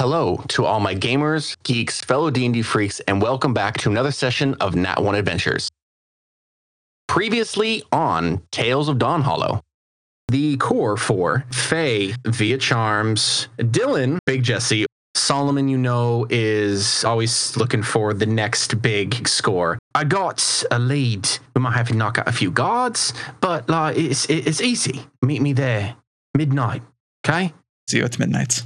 Hello to all my gamers, geeks, fellow D&D freaks, and welcome back to another session of Nat 1 Adventures. Previously on Tales of Dawn Hollow, the core for Faye via Charms, Dylan, Big Jesse, Solomon, you know, is always looking for the next big score. I got a lead. We might have to knock out a few guards, but like it's it's easy. Meet me there midnight. Okay. See you at midnight.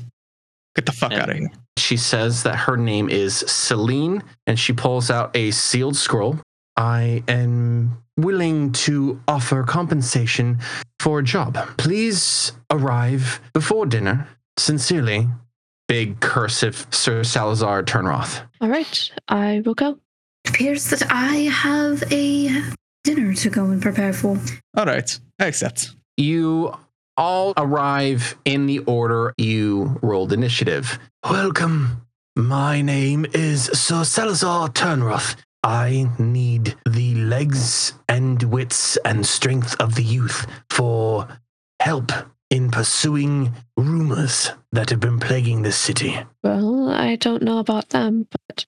Get the fuck And- out of here. She says that her name is Celine, and she pulls out a sealed scroll. I am willing to offer compensation for a job. Please arrive before dinner. Sincerely, big cursive Sir Salazar Turnroth. All right, I will go. It appears that I have a dinner to go and prepare for. All right. I accept. You all arrive in the order you rolled initiative. Welcome. My name is Sir Salazar Turnroth. I need the legs and wits and strength of the youth for help in pursuing rumors that have been plaguing this city. Well, I don't know about them, but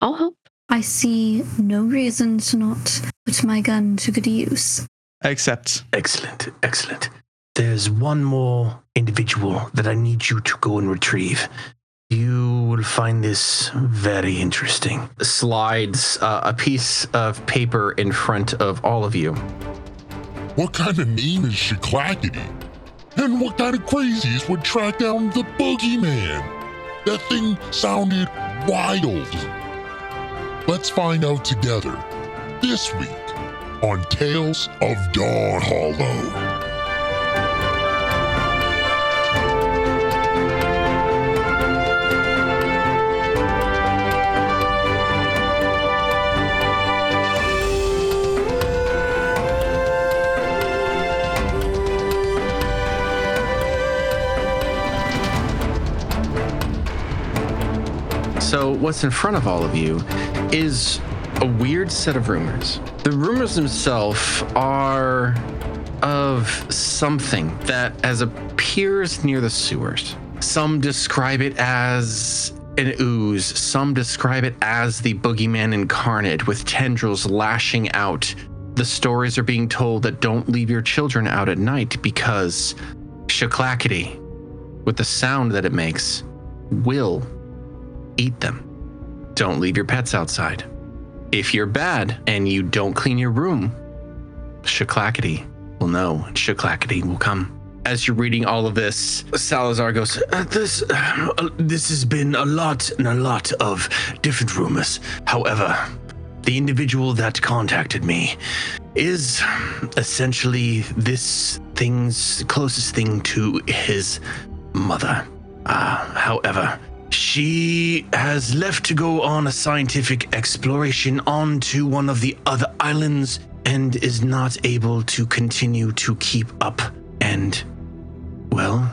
I'll help. I see no reason to not put my gun to good use. I accept. Excellent, excellent. There's one more individual that I need you to go and retrieve. You will find this very interesting. Slides uh, a piece of paper in front of all of you. What kind of name is Shaklackety? And what kind of crazies would track down the boogeyman? That thing sounded wild. Let's find out together this week on Tales of Dawn Hollow. So, what's in front of all of you is a weird set of rumors. The rumors themselves are of something that as appears near the sewers. Some describe it as an ooze, some describe it as the boogeyman incarnate with tendrils lashing out. The stories are being told that don't leave your children out at night because Shaklackety, with the sound that it makes, will eat them. Don't leave your pets outside. If you're bad and you don't clean your room, Shaklackety will know. and Shaklackety will come. As you're reading all of this, Salazar goes, "Uh, "This, uh, this has been a lot and a lot of different rumors. However, the individual that contacted me is essentially this thing's closest thing to his mother. Uh, however, she has left to go on a scientific exploration onto one of the other islands and is not able to continue to keep up. And, well,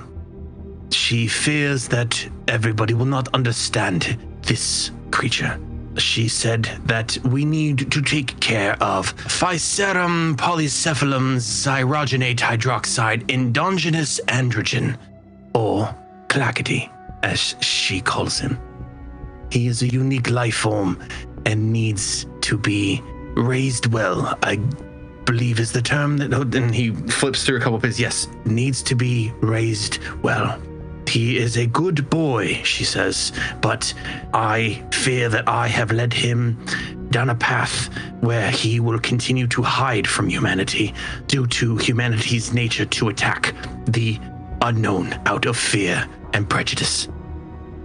she fears that everybody will not understand this creature. She said that we need to take care of Physarum polycephalum xyrogenate hydroxide endogenous androgen, or Clackety, as she calls him. He is a unique life form and needs to be raised well. I believe is the term that. oh, And he flips through a couple pages. Yes, needs to be raised well. He is a good boy, she says, but I fear that I have led him down a path where he will continue to hide from humanity due to humanity's nature to attack the unknown out of fear and prejudice.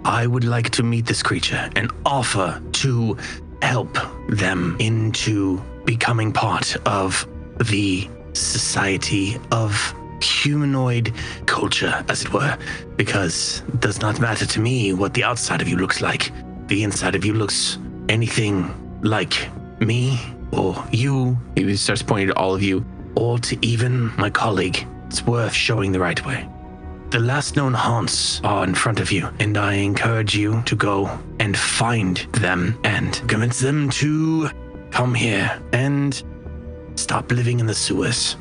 I would like to meet this creature and offer to help them into becoming part of the society of humanoid culture, as it were, because it does not matter to me what the outside of you looks like. The inside of you looks anything like me or you. He starts pointing to all of you, or to even my colleague. It's worth showing the right way. The last known haunts are in front of you, and I encourage you to go and find them and convince them to come here and stop living in the sewers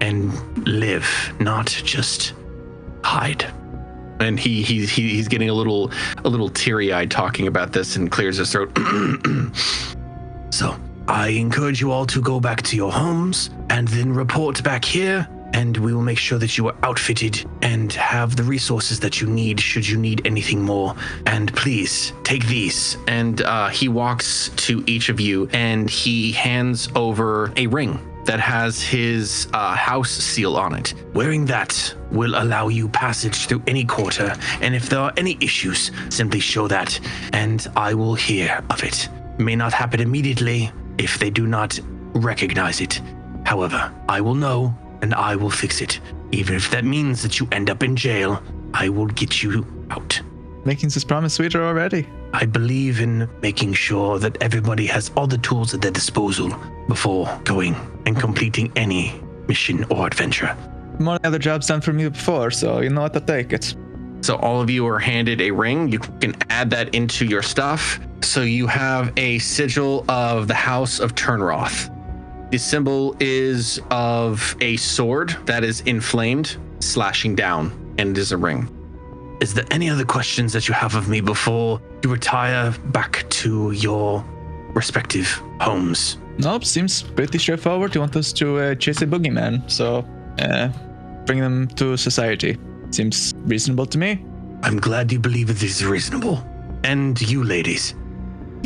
and live, not just hide. and he, he, he he's getting a little a little teary eyed talking about this and clears his throat. so I encourage you all to go back to your homes and then report back here. And we will make sure that you are outfitted and have the resources that you need should you need anything more. And please take these. And uh, he walks to each of you and he hands over a ring that has his uh, house seal on it. Wearing that will allow you passage through any quarter, and if there are any issues, simply show that, and I will hear of it. May not happen immediately if they do not recognize it. However, I will know, and I will fix it. Even if that means that you end up in jail, I will get you out. Making this promise sweeter already. I believe in making sure that everybody has all the tools at their disposal before going and completing any mission or adventure. More other jobs done for me before, so you know what to take it. So all of you are handed a ring. You can add that into your stuff. So you have a sigil of the House of Turnroth. The symbol is of a sword that is inflamed, slashing down, and it is a ring. Is there any other questions that you have of me before you retire back to your respective homes? Nope, seems pretty straightforward. You want us to uh, chase a boogeyman, so uh, bring them to society. Seems reasonable to me. I'm glad you believe it is reasonable. And you, ladies.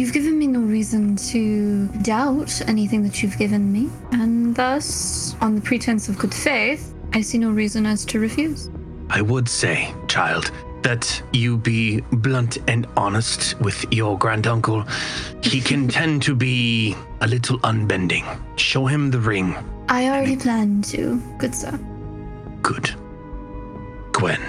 You've given me no reason to doubt anything that you've given me, and thus, on the pretense of good faith, I see no reason as to refuse. I would say, child, that you be blunt and honest with your granduncle. He can tend to be a little unbending. Show him the ring. I already planned to, good sir. Good. Gwen.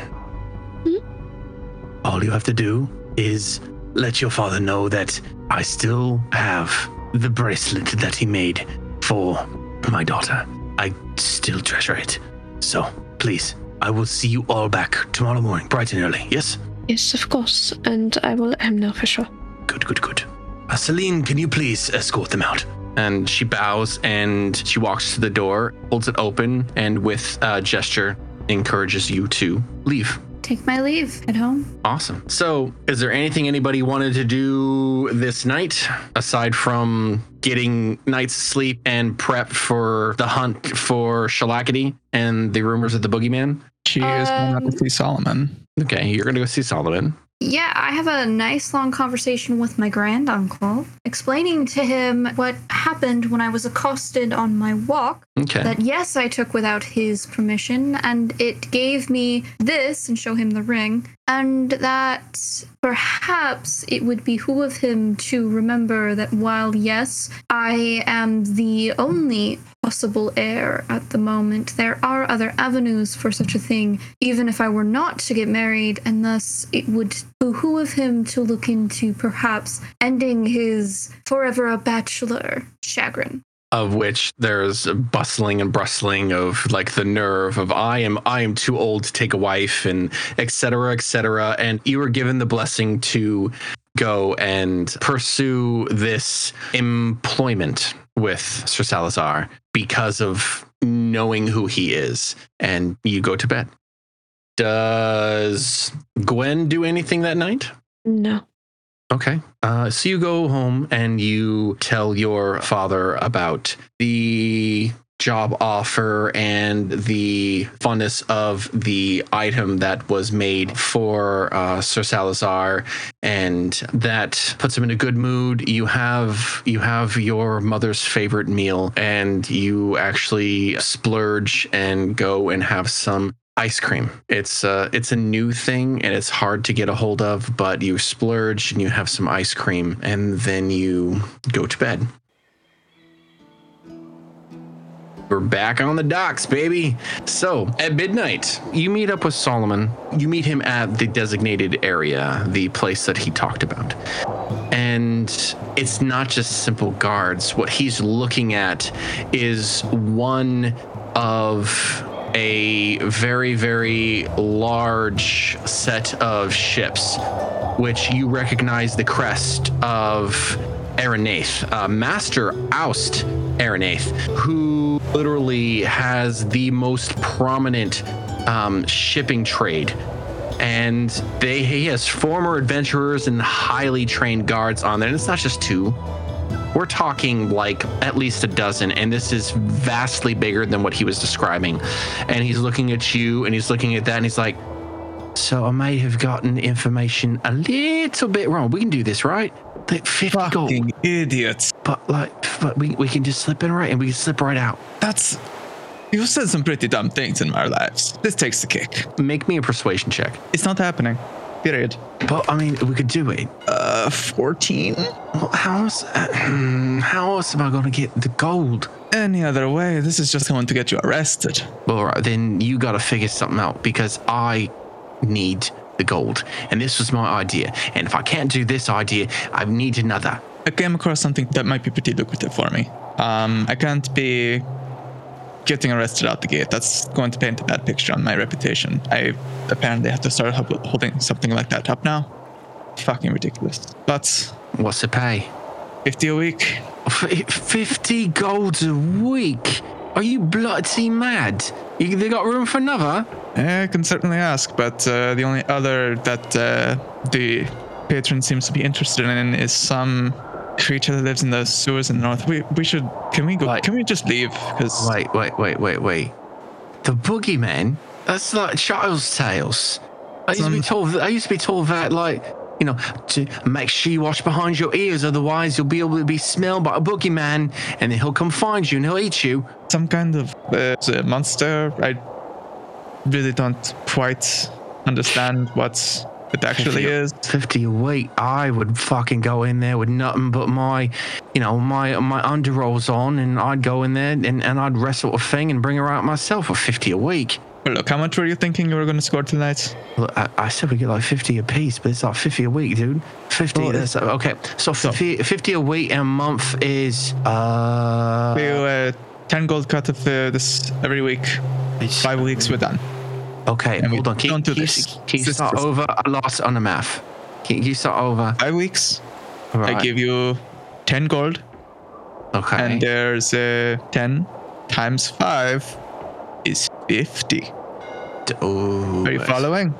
Hmm? All you have to do is let your father know that I still have the bracelet that he made for my daughter. I still treasure it. So, please, I will see you all back tomorrow morning, bright and early. Yes? Yes, of course. And I will let him know for sure. Good, good, good. Uh, Celine, can you please escort them out? And she bows and she walks to the door, holds it open, and with a gesture encourages you to leave. Take my leave. at home. Awesome. So, is there anything anybody wanted to do this night aside from getting night's sleep and prep for the hunt for Shaklackety and the rumors of the boogeyman? She is going out Um, to see Solomon. Okay, you're gonna go see Solomon. Yeah, I have a nice long conversation with my granduncle, explaining to him what happened when I was accosted on my walk. Okay. That yes, I took without his permission, and it gave me this, and show him the ring, and that perhaps it would behoove him to remember that while yes, I am the only possible heir at the moment, there are other avenues for such a thing, even if I were not to get married, and thus it would behoove him to look into perhaps ending his forever a bachelor chagrin. Of which there's a bustling and brustling of like the nerve of I am I am too old to take a wife and et cetera, et cetera. And you were given the blessing to go and pursue this employment with Sir Salazar because of knowing who he is. And you go to bed. Does Gwen do anything that night? No. Okay. Uh, so you go home and you tell your father about the job offer and the funness of the item that was made for uh, Sir Salazar, and that puts him in a good mood. You have you have your mother's favorite meal, and you actually splurge and go and have some ice cream. It's uh it's a new thing and it's hard to get a hold of, but you splurge and you have some ice cream and then you go to bed. We're back on the docks, baby. So, at midnight, you meet up with Solomon. You meet him at the designated area, the place that he talked about. And it's not just simple guards. What he's looking at is one of a very, very large set of ships, which you recognize the crest of Arenath, uh, Master Oust Arenath, who literally has the most prominent um, shipping trade and they he has former adventurers and highly trained guards on there. And it's not just two. We're talking like at least a dozen, and this is vastly bigger than what he was describing. And he's looking at you, and he's looking at that, and he's like, "So I may have gotten information a little bit wrong. We can do this, right? Like fifty gold, Fucking idiots. but like, but we, we can just slip in right, and we can slip right out. That's. You've said some pretty dumb things in our lives. This takes the cake. Make me a persuasion check. It's not happening. Period. But I mean, we could do it. Uh, 14? Well, how else? Uh, how else am I going to get the gold? Any other way, this is just going to get you arrested. Well, all right, then you got to figure something out because I need the gold, and this was my idea. And if I can't do this idea, I need another. I came across something that might be pretty lucrative for me. Um, I can't be getting arrested out the gate. That's going to paint a bad picture on my reputation. I apparently have to start holding something like that up now. Fucking ridiculous. But What's the pay? 50 a week. Fifty golds a week. Are you bloody mad? You, they got room for another? I can certainly ask, but uh, the only other that uh, the patron seems to be interested in is some creature that lives in the sewers in the north. We we should can we go? Like- can we just leave? Because Wait, wait, wait, wait, wait. The boogeyman? That's like child's tales. I used to be told. I used to be told that, like, you know, to make sure you watch behind your ears, otherwise you'll be able to be smelled by a boogeyman, and then he'll come find you and he'll eat you. some kind of uh, monster. I really don't quite understand what it actually Fifty- is. Fifty a week. I would fucking go in there with nothing but my, you know, my my underrolls on, and I'd go in there and, and I'd wrestle a thing and bring her out myself for fifty a week. Well, look, how much were you thinking you were going to score tonight? Look, I, I said we get like 50 a piece, but it's like 50 a week, dude. 50, Well, that's okay. So 50, 50 a week and a month is, uh, We uh, ten gold cut of uh, this every week. Five weeks, we're done. Okay, and hold on. Can, don't do can, this. You, can you This start is- over? I lost on the math. Can, you start over? Five weeks. Right. I give you ten gold, Okay. and there's uh, ten times five is fifty. Ooh, Are you following?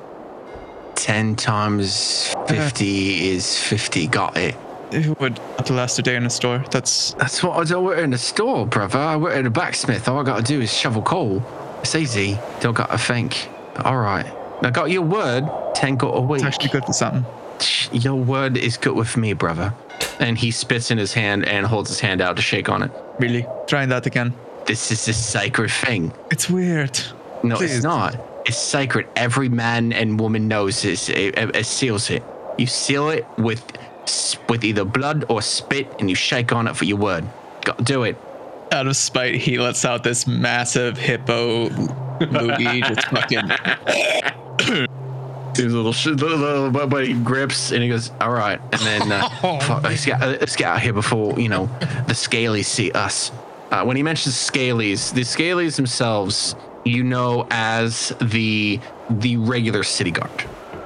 10 times 50 is 50. Got it. It would last a day in a store. That's That's what I do work in the store, brother. I work at a blacksmith. All I got to do is shovel coal. It's easy. Don't got to think. All right. I got your word. 10 got a week. it's actually good for something. Your word is good with me, brother. And he spits in his hand and holds his hand out to shake on it. Really, trying that again. This is a sacred thing. It's weird. No, Please. it's not. It's sacred. Every man and woman knows this. It, it, it seals it. You seal it with with either blood or spit, and you shake on it for your word. To do it. Out of spite, he lets out this massive hippo loogie, just fucking. His little, sh- little, little but, but he grips and he goes, "All right." And then uh, fuck, let's, get, let's get out here before you know the scalies see us. Uh, when he mentions scalies, the scalies themselves, you know as the the regular city guard.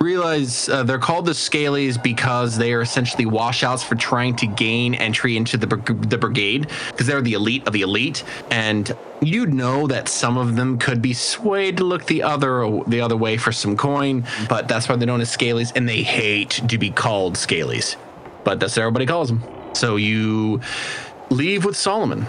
Realize uh, they're called the scalies because they are essentially washouts for trying to gain entry into the the brigade because they're the elite of the elite, and you'd know that some of them could be swayed to look the other the other way for some coin, but that's why they're known as scalies, and they hate to be called scalies, but that's what everybody calls them. So you leave with Solomon.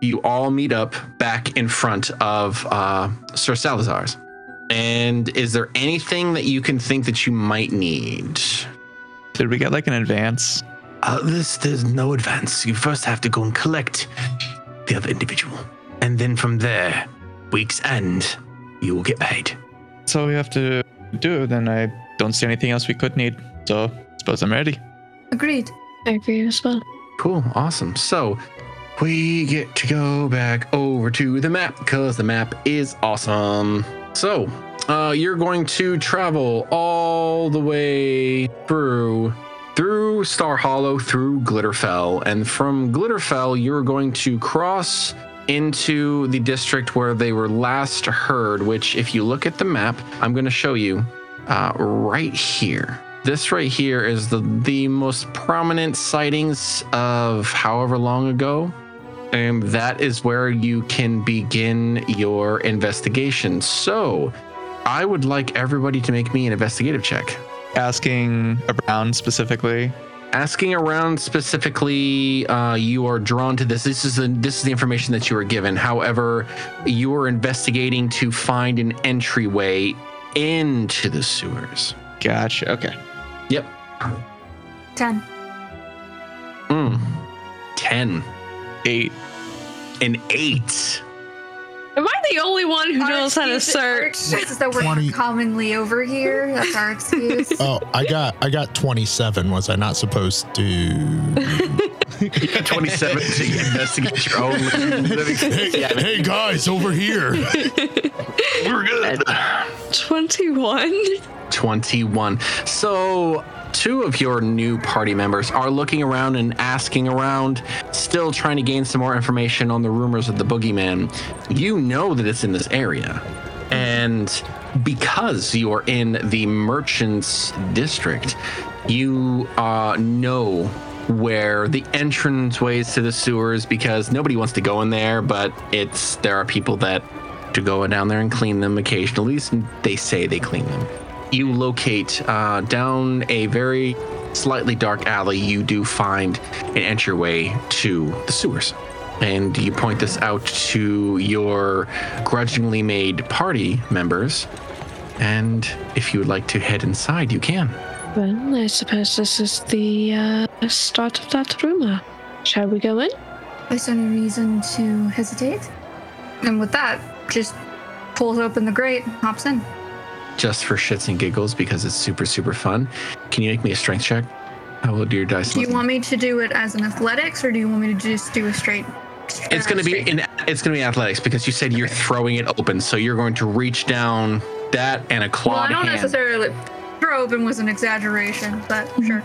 You all meet up back in front of uh, Sir Salazar's. And is there anything that you can think that you might need? Did we get like an advance? Uh, this, there's no advance. You first have to go and collect the other individual. And then from there, week's end, you will get paid. So we have to do. Then I don't see anything else we could need. So I suppose I'm ready. Agreed. I agree as well. Cool, awesome. So we get to go back over to the map because the map is awesome. So uh, you're going to travel all the way through through Star Hollow, through Glitterfell, and from Glitterfell you're going to cross into the district where they were last heard. Which, if you look at the map, I'm going to show you uh, right here. This right here is the the most prominent sightings of however long ago. And that is where you can begin your investigation. So, I would like everybody to make me an investigative check. Asking around specifically. Asking around specifically, uh, you are drawn to this. This is the this is the information that you were given. However, you are investigating to find an entryway into the sewers. Gotcha. Okay. Yep. 10. Mm. Ten. Eight. An eight. Am I the only one who Our knows how to search? excuse is that we're 20. commonly over here. That's our excuse. Oh, I got I got 27. Was I not supposed to? Twenty-seven to investigate your own living. hey, hey guys, over here. we're good. 21. 21. So, two of your new party members are looking around and asking around, still trying to gain some more information on the rumors of the boogeyman. You know that it's in this area. And because you are in the merchants district, you uh, know where the entrance ways to the sewers because nobody wants to go in there, but it's there are people that to go down there and clean them occasionally. They say they clean them. You locate uh, down a very slightly dark alley. You do find an entryway to the sewers. And you point this out to your grudgingly made party members. And if you would like to head inside, you can. Well, I suppose this is the uh, start of that rumor. Shall we go in? There's no reason to hesitate. And with that, just pulls open the grate, hops in. Just for shits and giggles because it's super, super fun. Can you make me a strength check? How will do your dice Do you want me to do it as an athletics, or do you want me to just do a straight? It's going to be in it's going to be athletics because you said you're throwing it open, so you're going to reach down that and a claw. Well, I don't hand. necessarily. Throw open was an exaggeration, but mm-hmm. sure.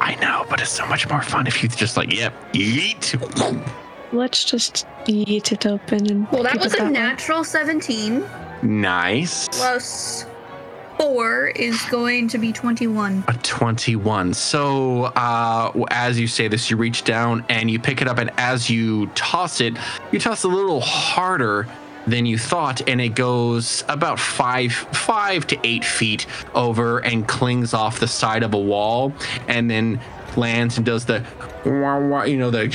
I know, but it's so much more fun if you just like, yep, yeet. Let's just eat it open and. Well, that was it a way. natural 17 Nice. plus four is going to be 21. A 21. So, uh, as you say this, you reach down and you pick it up, and as you toss it, you toss a little harder than you thought, and it goes about five, five to eight feet over and clings off the side of a wall, and then lands and does the, you know, the.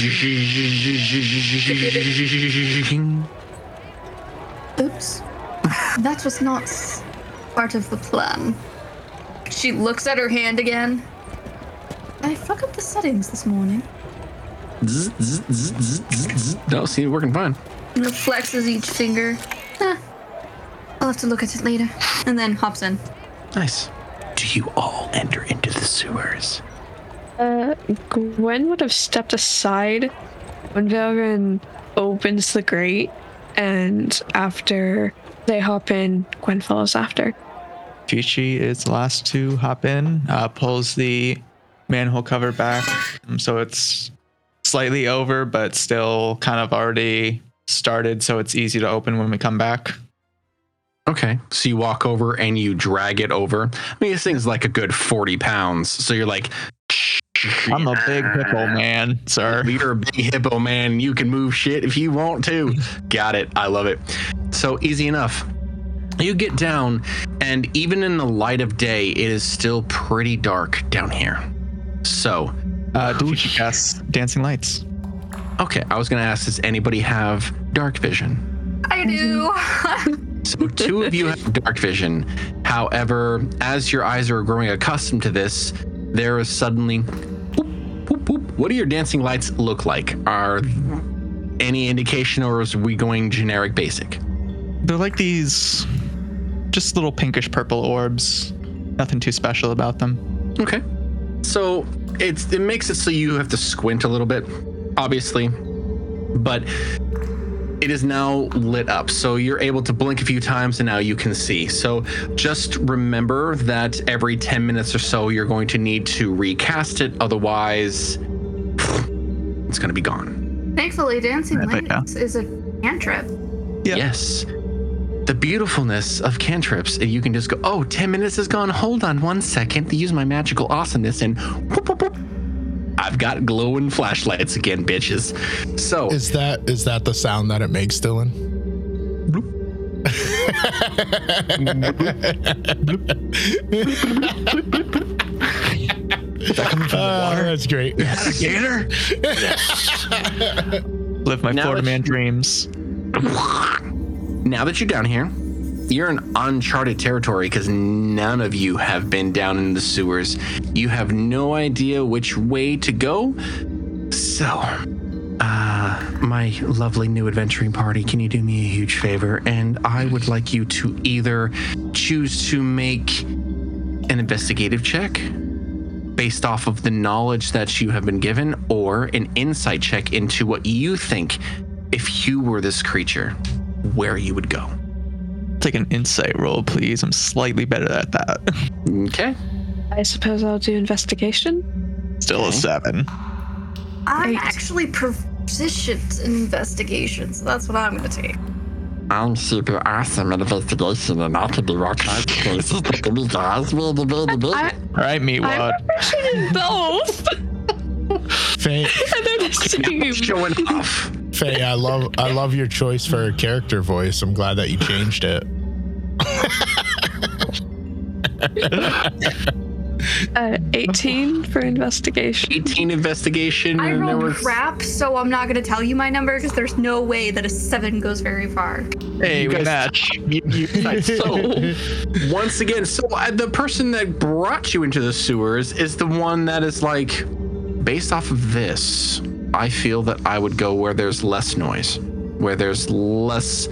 Oops. That was not part of the plan. She looks at her hand again. I fuck up the settings this morning. Zzz, zzz, zzz, zzz, zzz, zzz. No, see, working fine. And it flexes each finger. Huh. I'll have to look at it later. And then hops in. Nice. Do you all enter into the sewers? Uh, Gwen would have stepped aside when Velrin opens the grate, and after they hop in, Gwen follows after. Fichi is the last to hop in, uh, pulls the manhole cover back. um, So it's slightly over, but still kind of already started. So it's easy to open when we come back. Okay. So you walk over and you drag it over. I mean, this thing's like a good 40 pounds. So you're like, I'm a big hippo man, sir. You're a big hippo man. You can move shit if you want to. Got it. I love it. So easy enough. You get down, and even in the light of day, it is still pretty dark down here. So, Uh, do Fichi cast dancing lights? okay, I was going to ask does anybody have dark vision? I do. So, two of you have dark vision. However, as your eyes are growing accustomed to this, there is suddenly. Whoop, whoop, whoop. What do your dancing lights look like? Are any indication, or is we going generic basic? They're like these just little pinkish purple orbs. Nothing too special about them. Okay. So it's it makes it so you have to squint a little bit, obviously, but it is now lit up. So you're able to blink a few times and now you can see. So just remember that every 10 minutes or so you're going to need to recast it. Otherwise, it's going to be gone. Thankfully, dancing I yeah. lights is a cantrip. Yep. Yes. the beautifulness of cantrips. You can just go, oh, 10 minutes is gone. Hold on one second. Use my magical awesomeness and whoop, whoop, whoop. I've got glowing flashlights again, bitches. So Is that is that the sound that it makes, Dylan? Is that coming from the Uh, water? that's great. gator. Live my Now Florida it's- man dreams. now that you're down here, you're in uncharted territory because none of you have been down in the sewers. You have no idea which way to go. So, uh, my lovely new adventuring party, can you do me a huge favor? And I would like you to either choose to make an investigative check based off of the knowledge that you have been given, or an insight check into what you think, if you were this creature, where you would go. Take an insight roll, please. I'm slightly better at that. Okay. I suppose I'll do investigation. Still a seven. I'm Eight. actually proficient in investigation, so that's what I'm going to take. I'm super awesome at investigation, and I can do all kinds of places. Look at me, guys. I, All right, Meatwad. I'm proficient in both. Faye, and they're. Showing off. Faye, I love I love your choice for a character voice. I'm glad that you changed it. Uh, 18 for investigation. 18 investigation. I and there rolled was- crap, so I'm not going to tell you my number because there's no way that a seven goes very far. Hey, You we guys- match. You, you, so once again, so uh, the person that brought you into the sewers is the one that is like, based off of this, I feel that I would go where there's less noise, where there's less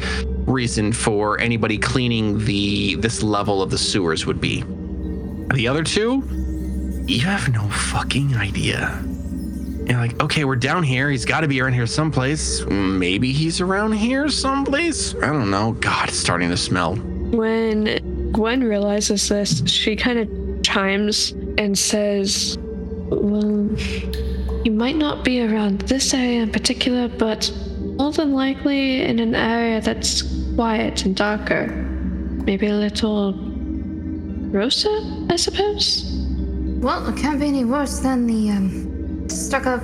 reason for anybody cleaning the this level of the sewers would be. The other two, you have no fucking idea. You're like, okay, we're down here. He's got to be around here someplace. Maybe he's around here someplace. I don't know. God, it's starting to smell. When Gwen realizes this, she kind of chimes and says, Well, you might not be around this area in particular, but more than likely in an area that's quiet and darker. Maybe a little grosser, I suppose? Well, it can't be any worse than the um, stuck up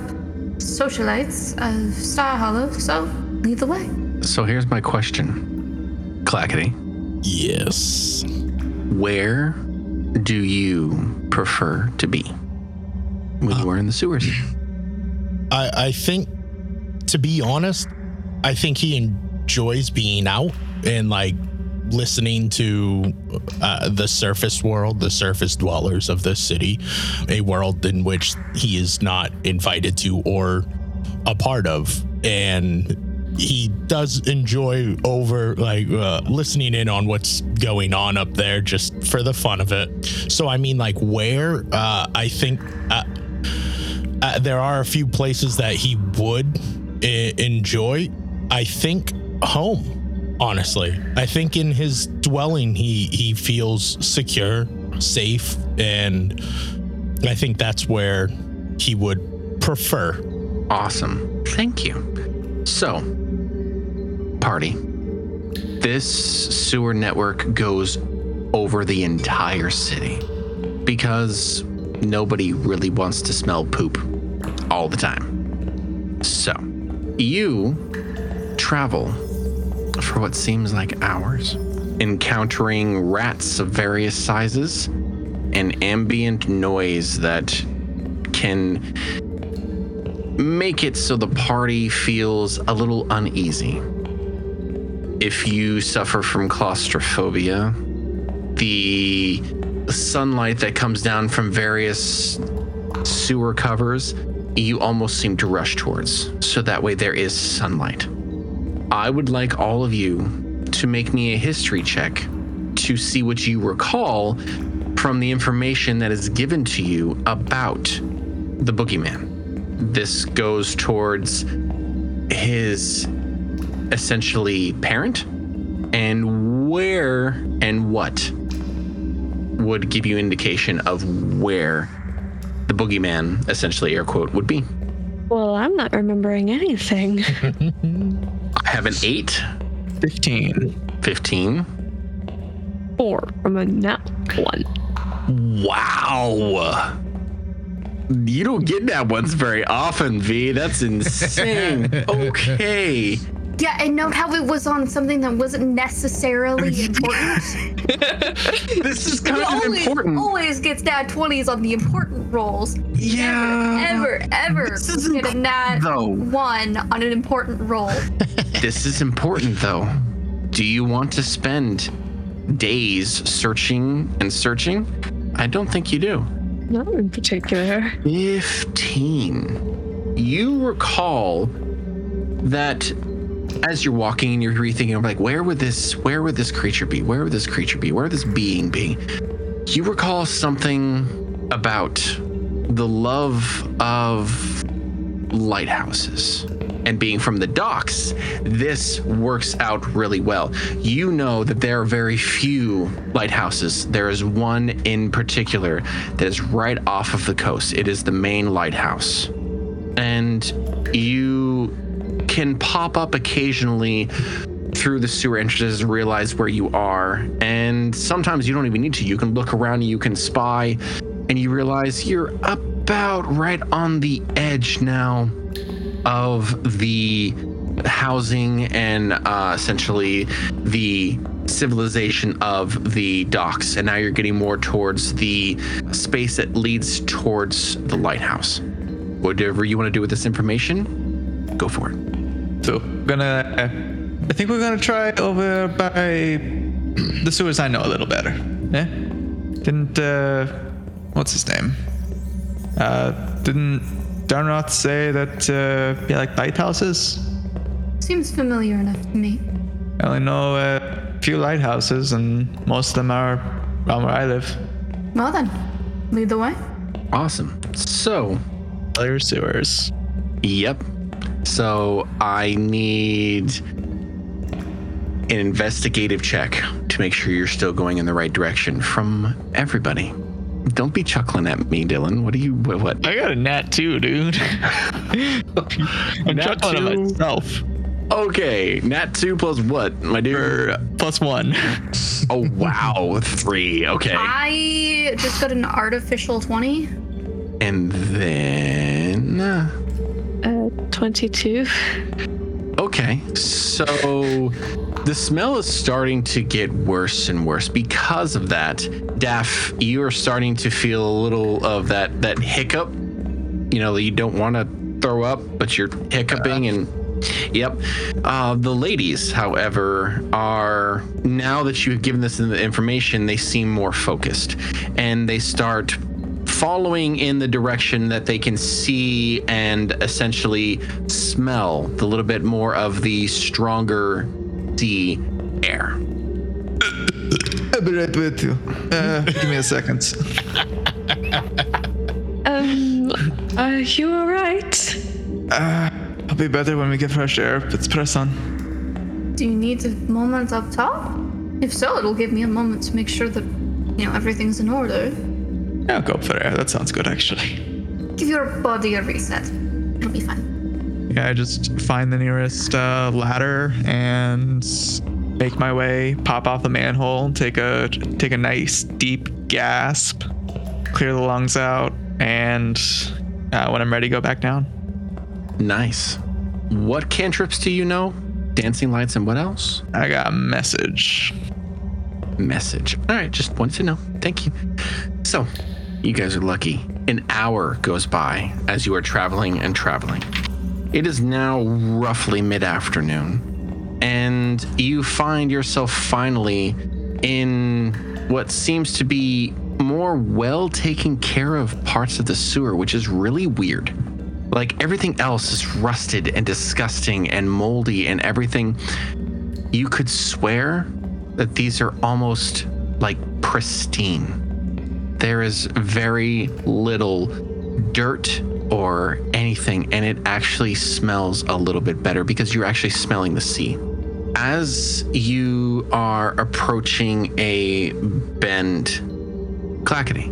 socialites of Star Hollow, so lead the way. So here's my question, Clackety. Yes. Where do you prefer to be when you are in the sewers? I, I think, to be honest, I think he enjoys being out and like listening to uh, the surface world, the surface dwellers of this city, a world in which he is not invited to or a part of. And he does enjoy over like uh, listening in on what's going on up there just for the fun of it. So, I mean, like, where uh, I think. Uh, uh, there are a few places that he would I- enjoy. I think home, honestly. I think in his dwelling he he feels secure, safe, and I think that's where he would prefer. Awesome. Thank you. So, party. This sewer network goes over the entire city because nobody really wants to smell poop all the time. So, you travel for what seems like hours, encountering rats of various sizes and ambient noise that can make it so the party feels a little uneasy. If you suffer from claustrophobia, the sunlight that comes down from various sewer covers, you almost seem to rush towards. So that way there is sunlight. I would like all of you to make me a history check to see what you recall from the information that is given to you about the boogeyman this goes towards his essentially parent and where and what would give you indication of where the boogeyman essentially air quote would be Well, I'm not remembering anything. i have an eight 15. 15. Four from a nat one. Wow. You don't get that ones very often, V. That's insane. okay. Yeah, and note how it was on something that wasn't necessarily important. This is kind He of always, important. always gets nat 20s on the important rolls. Yeah. Ever, ever This is get a nat though. 1 on an important roll. This is important, though. Do you want to spend days searching and searching? I don't think you do. Not in particular. 15. You recall that as you're walking and you're rethinking, I'm like, where would this, where would this creature be? Where would this creature be? Where would this being be? You recall something about the love of lighthouses and being from the docks, this works out really well. You know that there are very few lighthouses. There is one in particular that is right off of the coast. It is the main lighthouse. And you can pop up occasionally through the sewer entrances and realize where you are. And sometimes you don't even need to. You can look around you can spy, and you realize you're about right on the edge now of the housing and uh, essentially the civilization of the docks. And now you're getting more towards the space that leads towards the lighthouse. Whatever you want to do with this information, go for it. So gonna, uh, I think we're gonna try over by the sewers I know a little better. Yeah. Didn't uh, what's his name? Uh, didn't Darnoth say that uh, yeah, like lighthouses? Seems familiar enough to me. I only know a few lighthouses, and most of them are around where I live. Well then, lead the way. Awesome. So, Clear sewers. Yep. So I need an investigative check to make sure you're still going in the right direction from everybody. Don't be chuckling at me, Dylan. What are you? What? what? I got a nat two, dude. I'm Nat chuckling at two? myself. Okay, nat two plus what, my dude? For plus one. Oh wow, three. Okay, I just got an artificial 20. and then Uh, 22. Okay, so the smell is starting to get worse and worse because of that. Daff, you are starting to feel a little of that that hiccup. You know, you don't want to throw up, but you're hiccuping and. Yep. Uh, the ladies, however, are now that you've given this information, they seem more focused, and they start following in the direction that they can see and essentially smell the little bit more of the stronger sea air. I'll be right with you. Uh, give me a second. Um, are you alright? Uh, I'll be better when we get fresh air. Let's press on. Do you need a moment up top? If so, it'll give me a moment to make sure that, you know, everything's in order. Yeah, I'll go for air. That sounds good, actually. Give your body a reset. It'll be fine. Yeah, I just find the nearest uh, ladder and make my way, pop off the manhole, take a take a nice deep gasp, clear the lungs out, and uh, when I'm ready, go back down. Nice. What cantrips do you know? Dancing lights and what else? I got a message. Message. All right, just wanted to know. Thank you. So, you guys are lucky. An hour goes by as you are traveling and traveling. It is now roughly mid afternoon, and you find yourself finally in what seems to be more well taken care of parts of the sewer, which is really weird. Like everything else is rusted and disgusting and moldy and everything. You could swear that these are almost like pristine. There is very little dirt or anything, and it actually smells a little bit better because you're actually smelling the sea. As you are approaching a bend, Clackety,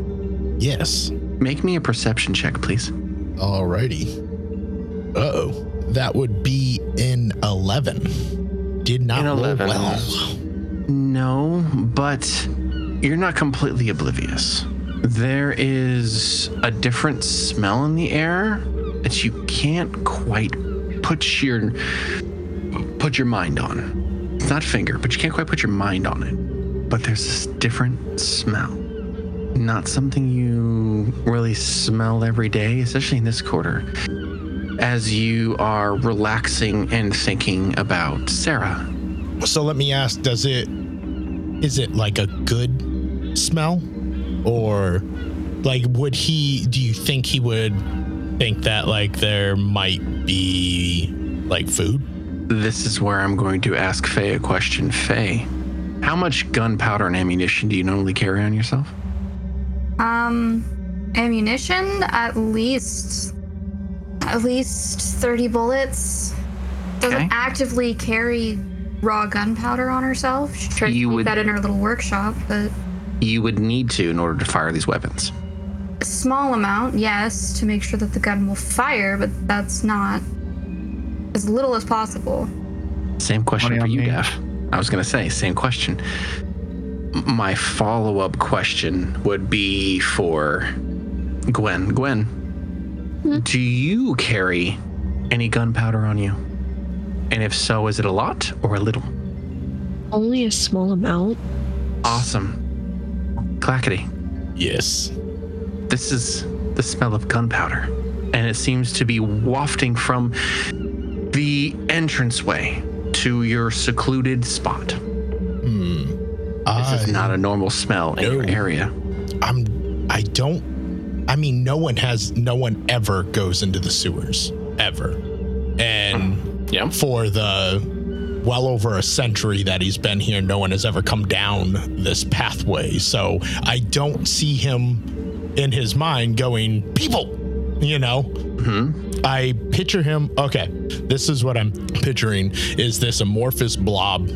Yes. make me a perception check, please. Alrighty. Uh oh. That would be in 11. Did not In roll 11. well. No, but you're not completely oblivious. There is a different smell in the air that you can't quite put your put your mind on. It's not finger, but you can't quite put your mind on it. But there's this different smell. Not something you really smell every day, especially in this quarter. As you are relaxing and thinking about Sarah. So let me ask, does it is it like a good smell? Or like would he do you think he would think that like there might be like food? This is where I'm going to ask Faye a question. Faye, how much gunpowder and ammunition do you normally carry on yourself? Um, ammunition at least at least 30 bullets. Doesn't Okay. actively carry raw gunpowder on herself. She tries You to keep would- that in her little workshop, but You would need to in order to fire these weapons. a small amount, yes, to make sure that the gun will fire, but that's not as little as possible. Same question Money for you, me. Gav. I was going to say, same question. My follow up question would be for Gwen. Gwen, hmm? do you carry any gunpowder on you? And if so, is it a lot or a little? Only a small amount. Awesome. Clackety. Yes. This is the smell of gunpowder, and it seems to be wafting from the entranceway to your secluded spot. Hmm. This is not a normal smell in your area. I'm I don't I mean no one has no one ever goes into the sewers ever. And Yeah. for the well over a century that he's been here no one has ever come down this pathway. So I don't see him in his mind going people, you know. Hmm. I picture him okay. This is what I'm picturing is this amorphous blob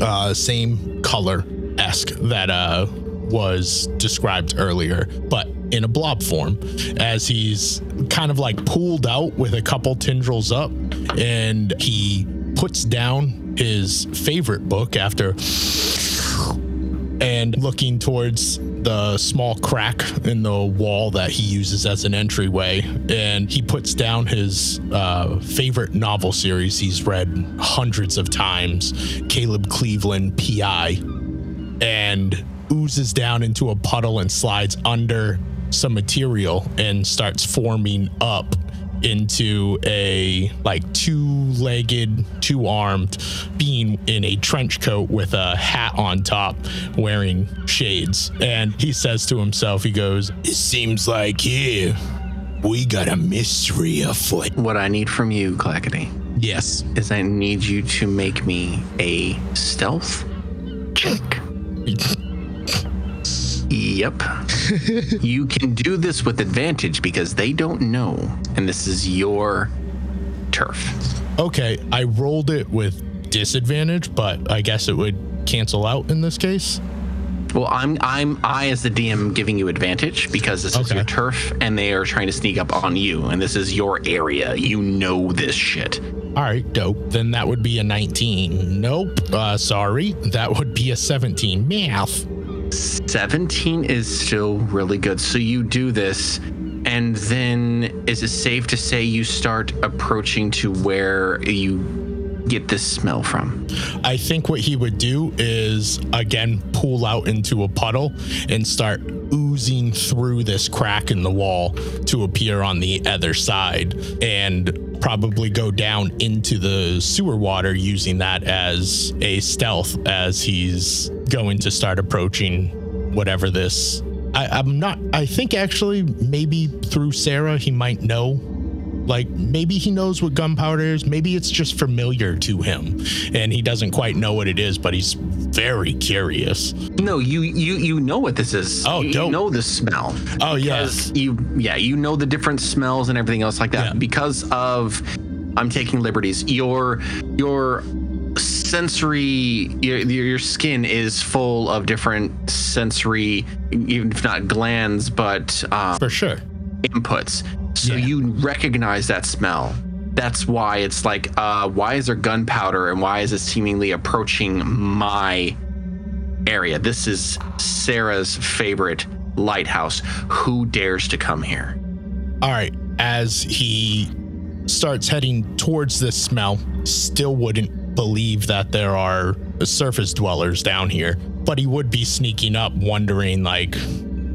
uh, same color esque that uh, was described earlier, but in a blob form, as he's kind of like pulled out with a couple tendrils up, and he puts down his favorite book after and looking towards the small crack in the wall that he uses as an entryway and he puts down his uh, favorite novel series he's read hundreds of times caleb cleveland pi and oozes down into a puddle and slides under some material and starts forming up into a like two-legged, two-armed being in a trench coat with a hat on top, wearing shades. And he says to himself, he goes, "It seems like here we got a mystery afoot." What I need from you, Clackety, Yes. is I need you to make me a stealth check. Yep. you can do this with advantage because they don't know, and this is your turf. Okay, I rolled it with disadvantage, but I guess it would cancel out in this case. Well, I'm I'm I as the DM giving you advantage because this is your turf and they are trying to sneak up on you and this is your area. You know this shit. All right, dope. Then that would be a 19. Nope. Uh, sorry. That would be a 17. Math. 17 is still really good. So you do this and then is it safe to say you start approaching to where you get this smell from? I think what he would do is again pull out into a puddle and start oozing through this crack in the wall to appear on the other side and probably go down into the sewer water using that as a stealth as he's going to start approaching whatever this I, I'm not I think actually maybe through Sarah he might know like maybe he knows what gunpowder is maybe it's just familiar to him and he doesn't quite know what it is but he's very curious No, you you you know what this is. Oh, you, you know the smell. Oh, yeah. You yeah, you know the different smells and everything else like that. Yeah. Because of I'm taking liberties. Your your sensory your, your your skin is full of different sensory even if not glands but um, for sure inputs. So Yeah. you recognize that smell. That's why it's like, uh, why is there gunpowder and why is it seemingly approaching my area. This is Sarah's favorite lighthouse. Who dares to come here? All right. As he starts heading towards this smell, still wouldn't believe that there are surface dwellers down here, but he would be sneaking up, wondering, like,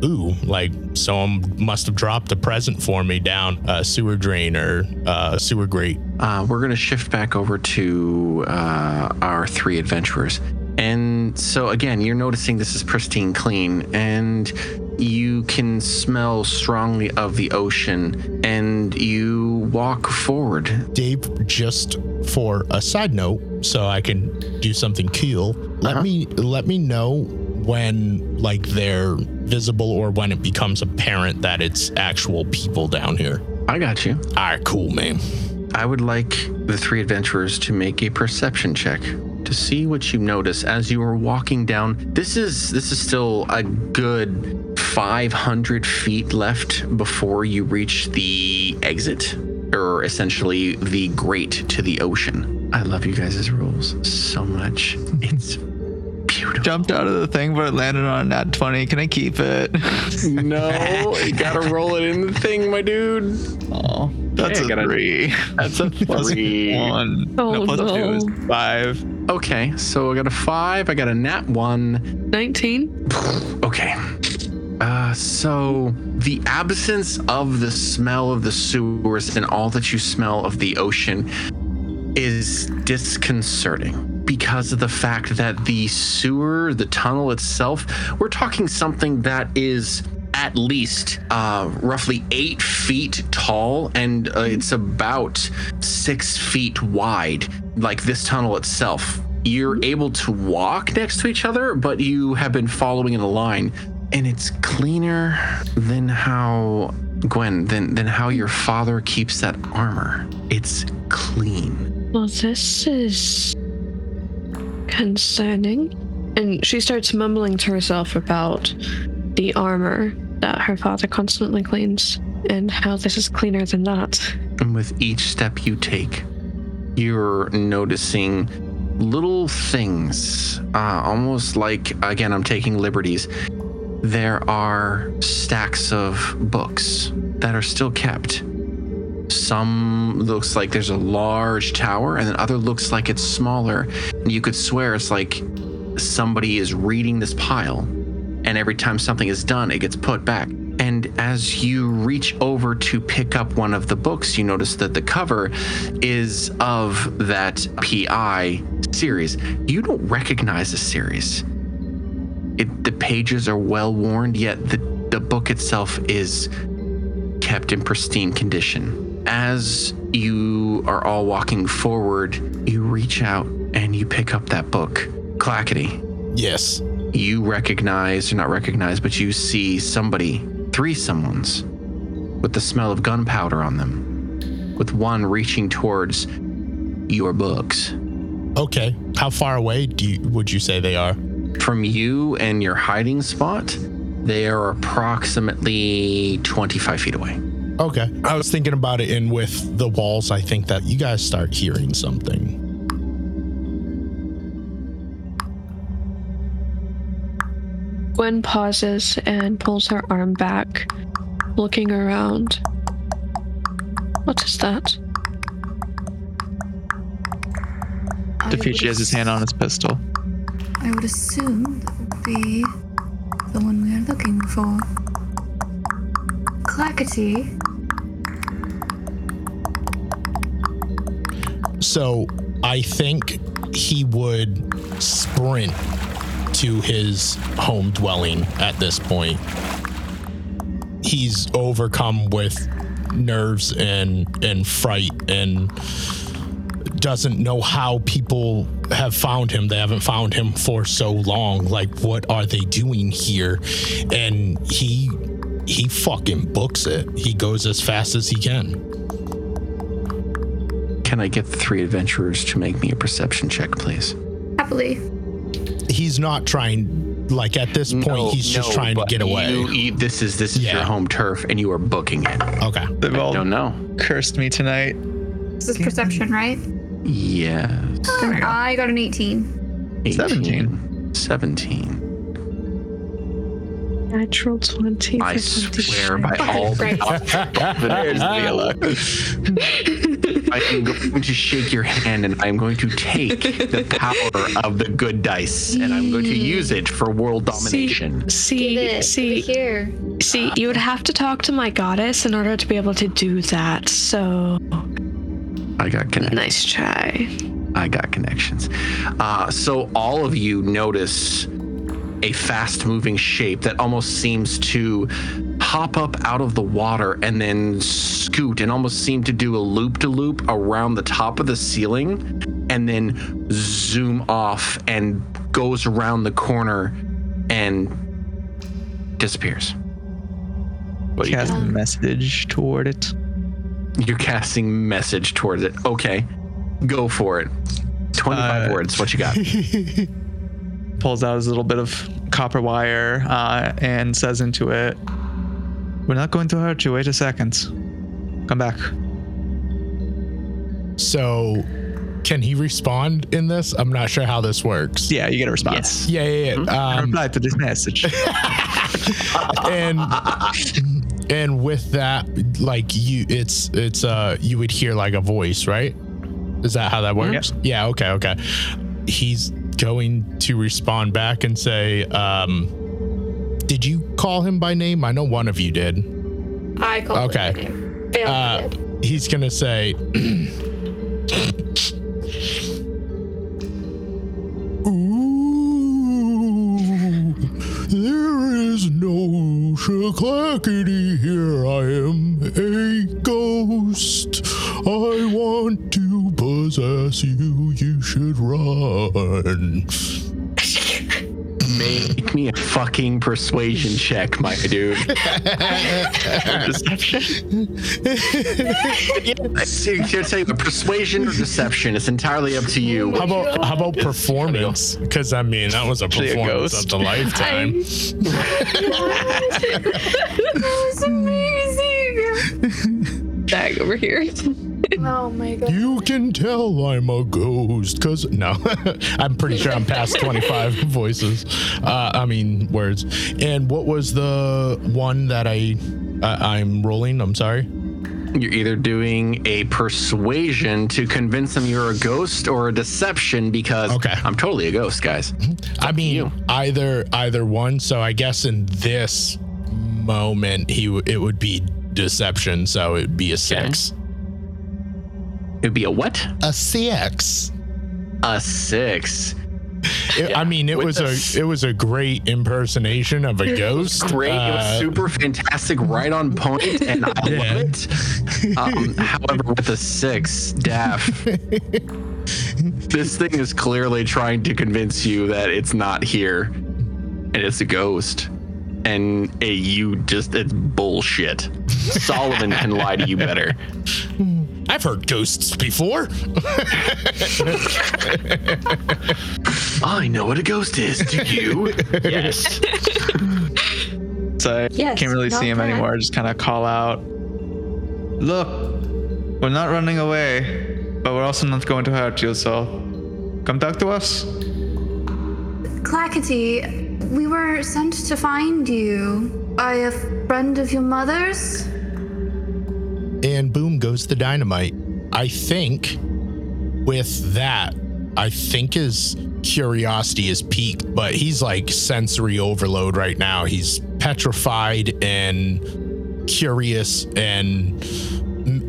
ooh, like someone must have dropped a present for me down a sewer drain or a sewer grate. Uh, we're going to shift back over to uh, our three adventurers. And so, again, you're noticing this is pristine clean, and you can smell strongly of the ocean, and you walk forward. Dave, just for a side note, so I can do something cool, let Uh-huh. me let me know when like they're visible or when it becomes apparent that it's actual people down here. I got you. All right, cool, man. I would like the three adventurers to make a perception check to see what you notice as you are walking down. This is this is still a good 500 feet left before you reach the exit, or essentially the grate to the ocean. I love you guys' rules so much. It's beautiful. Jumped out of the thing, but it landed on a nat 20. Can I keep it? No, you gotta roll it in the thing, my dude. Oh, that's Hey, I a got a- three. That's a Plus three. one. Oh, no, plus two no. is five. Okay, so I got a five. I got a nat one. 19? Okay. Uh, so the absence of the smell of the sewers and all that you smell of the ocean is disconcerting because of the fact that the sewer, the tunnel itself, we're talking something that is at least uh, roughly eight feet tall and uh, it's about six feet wide, like this tunnel itself. You're able to walk next to each other, but you have been following in a line, and it's cleaner than how Gwen, than than how your father keeps that armor. It's clean. Well, this is concerning. And she starts mumbling to herself about the armor that her father constantly cleans and how this is cleaner than that. And with each step you take, you're noticing little things, uh, almost like, again, I'm taking liberties. There are stacks of books that are still kept. Some looks like there's a large tower, and then other looks like it's smaller. And you could swear it's like somebody is reading this pile, and every time something is done, it gets put back. And as you reach over to pick up one of the books, you notice that the cover is of that PI series. You don't recognize the series. It, the pages are well worn, yet the, the book itself is kept in pristine condition. As you are all walking forward, you reach out and you pick up that book. Clackety, Yes. you recognize, or not recognize, but you see somebody, three someones, with the smell of gunpowder on them, with one reaching towards your books. Okay. How far away do you would you say they are? From you and your hiding spot, they are approximately 25 feet away. Okay. I was thinking about it, and with the walls, I think that you guys start hearing something. Gwen pauses and pulls her arm back, looking around. What is that? I would Defici has his hand on his pistol. I would assume that would be the one we are looking for. Clackety. So I think he would sprint to his home dwelling at this point. He's overcome with nerves and and fright and doesn't know how people have found him. They haven't found him for so long. Like what are they doing here? And he he fucking books it. He goes as fast as he can. Can I get the three adventurers to make me a perception check, please? Happily. he's not trying like at this point No, he's just no, trying to get away you- you- this is this is Yeah. your home turf, and you are booking it. okay They've I all don't know. cursed me tonight. This is perception, right? Yes. Then I got an 18. 18. 17. 17. Natural 20. I swear by all the Right. There's the luck. I am going to shake your hand and I'm going to take the power of the good dice and I'm going to use it for world domination. See, Give it. see, here. see, you would have to talk to my goddess in order to be able to do that. So, I got connections. nice try. I got connections. Uh, so all of you notice a fast moving shape that almost seems to hop up out of the water and then scoot and almost seem to do a loop to loop around the top of the ceiling and then zoom off and goes around the corner and disappears. What do you Cast a message toward it. You're casting message towards it. Okay. Go for it. 25 Uh, words. What you got? Pulls out his little bit of copper wire uh, and says into it, We're not going to hurt you. Wait a second. Come back. So, can he respond in this? I'm not sure how this works. Yeah, you get a response. Yeah, yeah, yeah. Um, Reply to this message. and and with that, like you, it's it's uh, you would hear like a voice, right? Is that how that works? Yeah. Okay. Okay. He's going to respond back and say, um, "Did you call him by name? I know one of you did." I call Okay. it. name. Uh, it. he's gonna say no Shaklackety here. I am a ghost. I want to possess you. You should run. Make me a fucking persuasion check, my dude. Deception. I tell you, persuasion or deception. It's entirely up to you. How about how about performance? Because I mean that was a Actually a performance of the lifetime. that was amazing. Bag over here. Oh my god. You can tell I'm a ghost, cause no, I'm pretty sure I'm past 25 voices. Uh, I mean words. And what was the one that I uh, I'm rolling? I'm sorry. You're either doing a persuasion to convince them you're a ghost or a deception because Okay. I'm totally a ghost, guys. I mean you. either either one. So I guess in this moment he w- it would be deception. So it would be a six. It'd be a what? A CX. A six. It- I mean, it with was a, a it was a great impersonation of a ghost. Great. it was Uh, super fantastic, right on point, and I Yeah. love it. Um, however, with a six, Daff, this thing is clearly trying to convince you that it's not here and it's a ghost. And eh, you just, it's bullshit. Solomon can lie to you better. I've heard ghosts before. I know what a ghost is. Do you? yes. So I Yes, can't really see him bad. anymore. Just kind of call out, Look, we're not running away, but we're also not going to hurt you, so come talk to us. Clackety, we were sent to find you by a friend of your mother's. And boom goes the dynamite. I think with that, I think his curiosity is piqued, but he's like sensory overload right now. He's petrified and curious and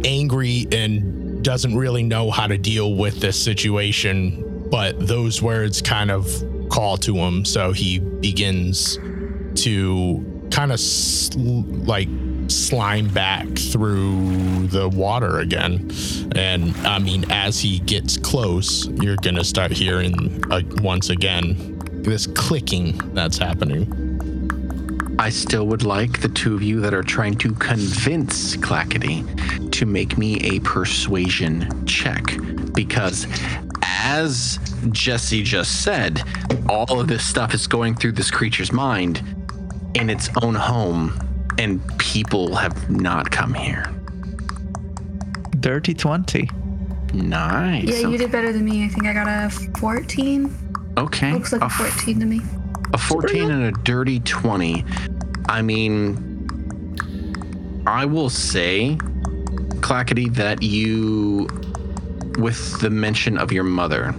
angry and doesn't really know how to deal with this situation. But those words kind of call to him, so he begins to kind of sl- like slime back through the water again. And I mean, as he gets close, you're gonna start hearing uh, once again this clicking that's happening. I still would like the two of you that are trying to convince Clackety to make me a persuasion check because as Jesse just said, all of this stuff is going through this creature's mind in its own home and people have not come here. Dirty 20. Nice. Yeah, you did better than me. I think I got a 14. Okay. Looks like a a 14 to me. A 14 and a dirty 20. I mean, I will say, Clackety, that you, with the mention of your mother,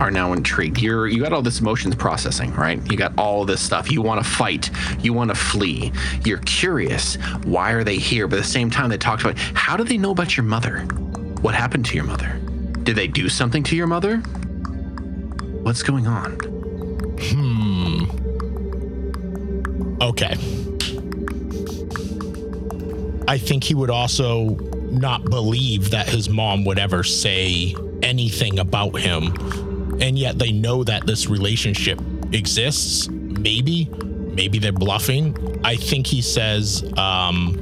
are now intrigued. You're you got all this emotions processing, right? You got all this stuff. You want to fight. You want to flee. You're curious. Why are they here? But at the same time, they talked about how do they know about your mother? What happened to your mother? Did they do something to your mother? What's going on? Hmm. Okay. I think he would also not believe that his mom would ever say anything about him. And yet they know that this relationship exists. Maybe. Maybe they're bluffing. I think he says, um,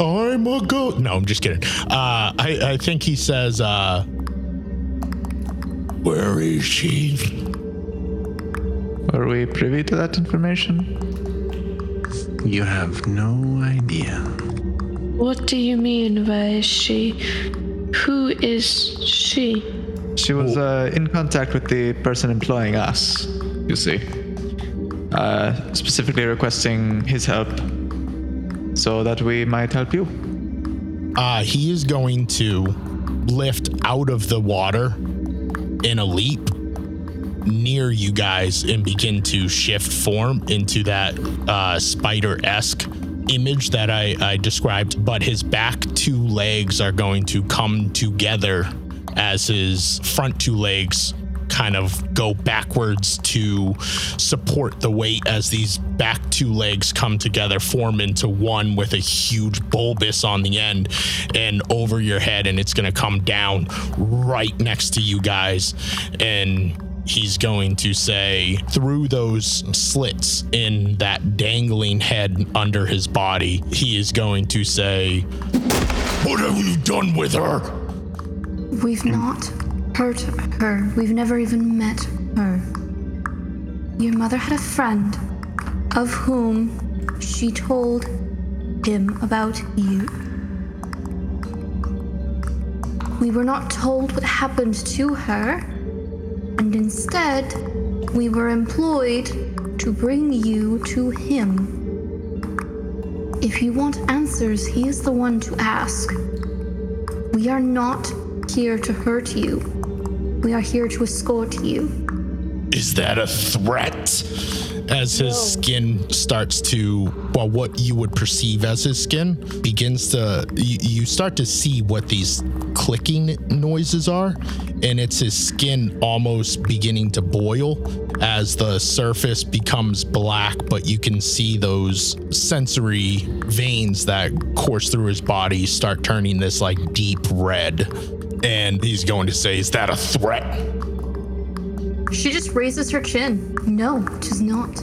I'm a goat. No, I'm just kidding. Uh, I, I think he says, uh, Where is she? Are we privy to that information? You have no idea. What do you mean, where is she? Who is she? She was uh, in contact with the person employing us, you see. Uh, specifically requesting his help so that we might help you. uh, he is going to lift out of the water in a leap near you guys and begin to shift form into that uh, spider esque image that I, I described. But his back two legs are going to come together as his front two legs kind of go backwards to support the weight as these back two legs come together, form into one with a huge bulbous on the end and over your head, and it's going to come down right next to you guys. And he's going to say, through those slits in that dangling head under his body, he is going to say, What have you done with her? We've not hurt her. We've never even met her. Your mother had a friend of whom she told him about you. We were not told what happened to her, and instead, we were employed to bring you to him. If you want answers, he is the one to ask. We are not here to hurt you. We are here to escort you. Is that a threat? As his skin starts to, well, what you would perceive as his skin begins to, you, you start to see what these clicking noises are. And it's his skin almost beginning to boil as the surface becomes black, but you can see those sensory veins that course through his body start turning this like deep red. And he's going to say, Is that a threat? She just raises her chin. No, it is not.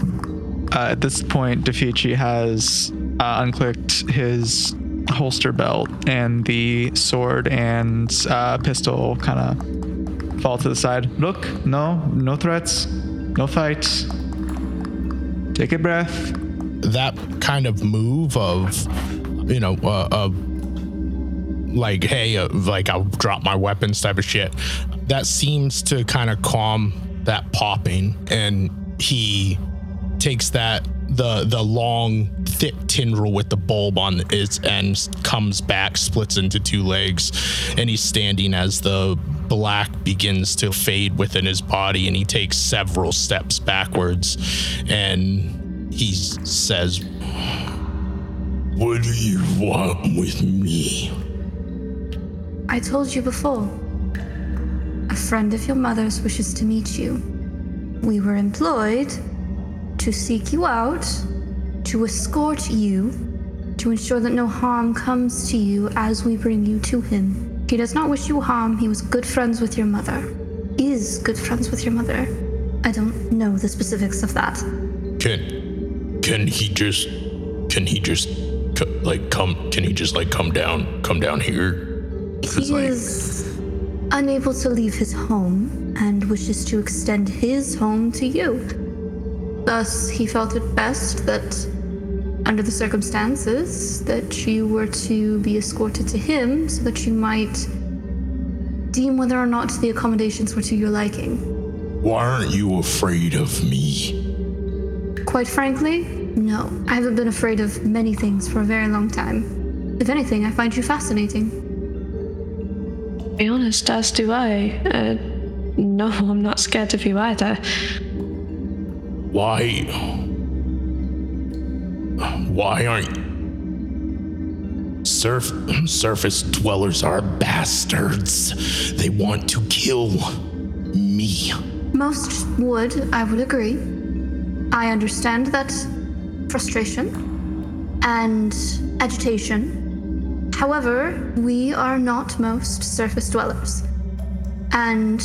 Uh, at this point, Defici has uh, unclicked his holster belt, and the sword and uh, pistol kind of fall to the side. Look, no, no threats, no fights. Take a breath. that kind of move of you know uh, of like hey uh, like i'll drop my weapons type of shit. That seems to kind of calm that popping. And he takes that the the long thick tendril with the bulb on its end comes back splits into two legs and he's standing as the black begins to fade within his body and he takes several steps backwards and he says what do you want with me I told you before. A friend of your mother's wishes to meet you. We were employed to seek you out, to escort you, to ensure that no harm comes to you as we bring you to him. He does not wish you harm. He was good friends with your mother. Is good friends with your mother. I don't know the specifics of that. can can he just can he just like come can he just like come down come down here He like- is unable to leave his home and wishes to extend his home to you. Thus, he felt it best that, under the circumstances, that you were to be escorted to him so that you might deem whether or not the accommodations were to your liking. why aren't you afraid of me Quite frankly, No, I haven't been afraid of many things for a very long time. If anything, I find you fascinating. To be honest, as do I. Uh, no, I'm not scared of you either. Why? Why aren't surf surface dwellers are bastards? They want to kill me. Most would, I would agree. I understand that frustration and agitation. However, we are not most surface dwellers. And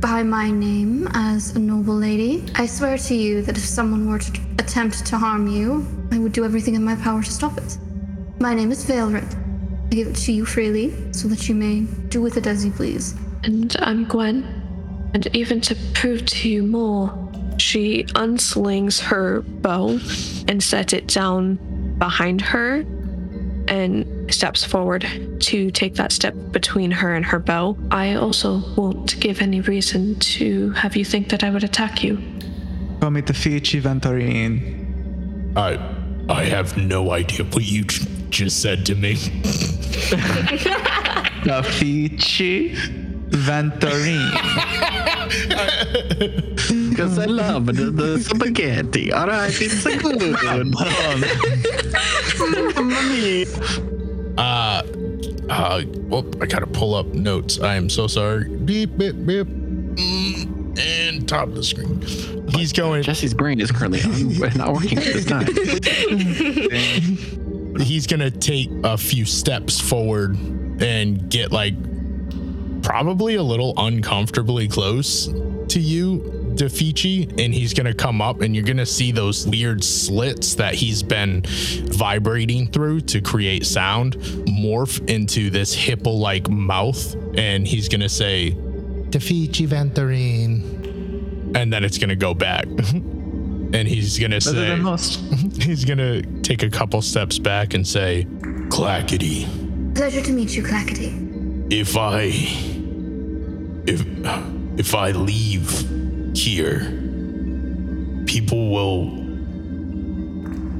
by my name as a noble lady, I swear to you that if someone were to attempt to harm you, I would do everything in my power to stop it. My name is Veilrit. I give it to you freely so that you may do with it as you please. And I'm Gwen. And even to prove to you more, she unslings her bow and sets it down behind her and steps forward to take that step between her and her bow. I also won't give any reason to have you think that I would attack you. Call me Tafichi Venturin. I I have no idea what you j- just said to me. Tafichi Venturin. Because I love the, the spaghetti. All right, it's a good one. Uh, uh, well, I gotta pull up notes. I am so sorry. Beep, beep, beep. Mm, and top of the screen. He's going. Jesse's brain is currently un- not working at this time. He's gonna take a few steps forward and get like probably a little uncomfortably close to you, Defici, and he's gonna come up and you're gonna see those weird slits that he's been vibrating through to create sound morph into this hippo-like mouth, and he's gonna say, Defici Venturine. And then it's gonna go back. and he's gonna say most. he's gonna take a couple steps back and say, Clackety, Pleasure to meet you, Clackety. if I if if I leave here, people will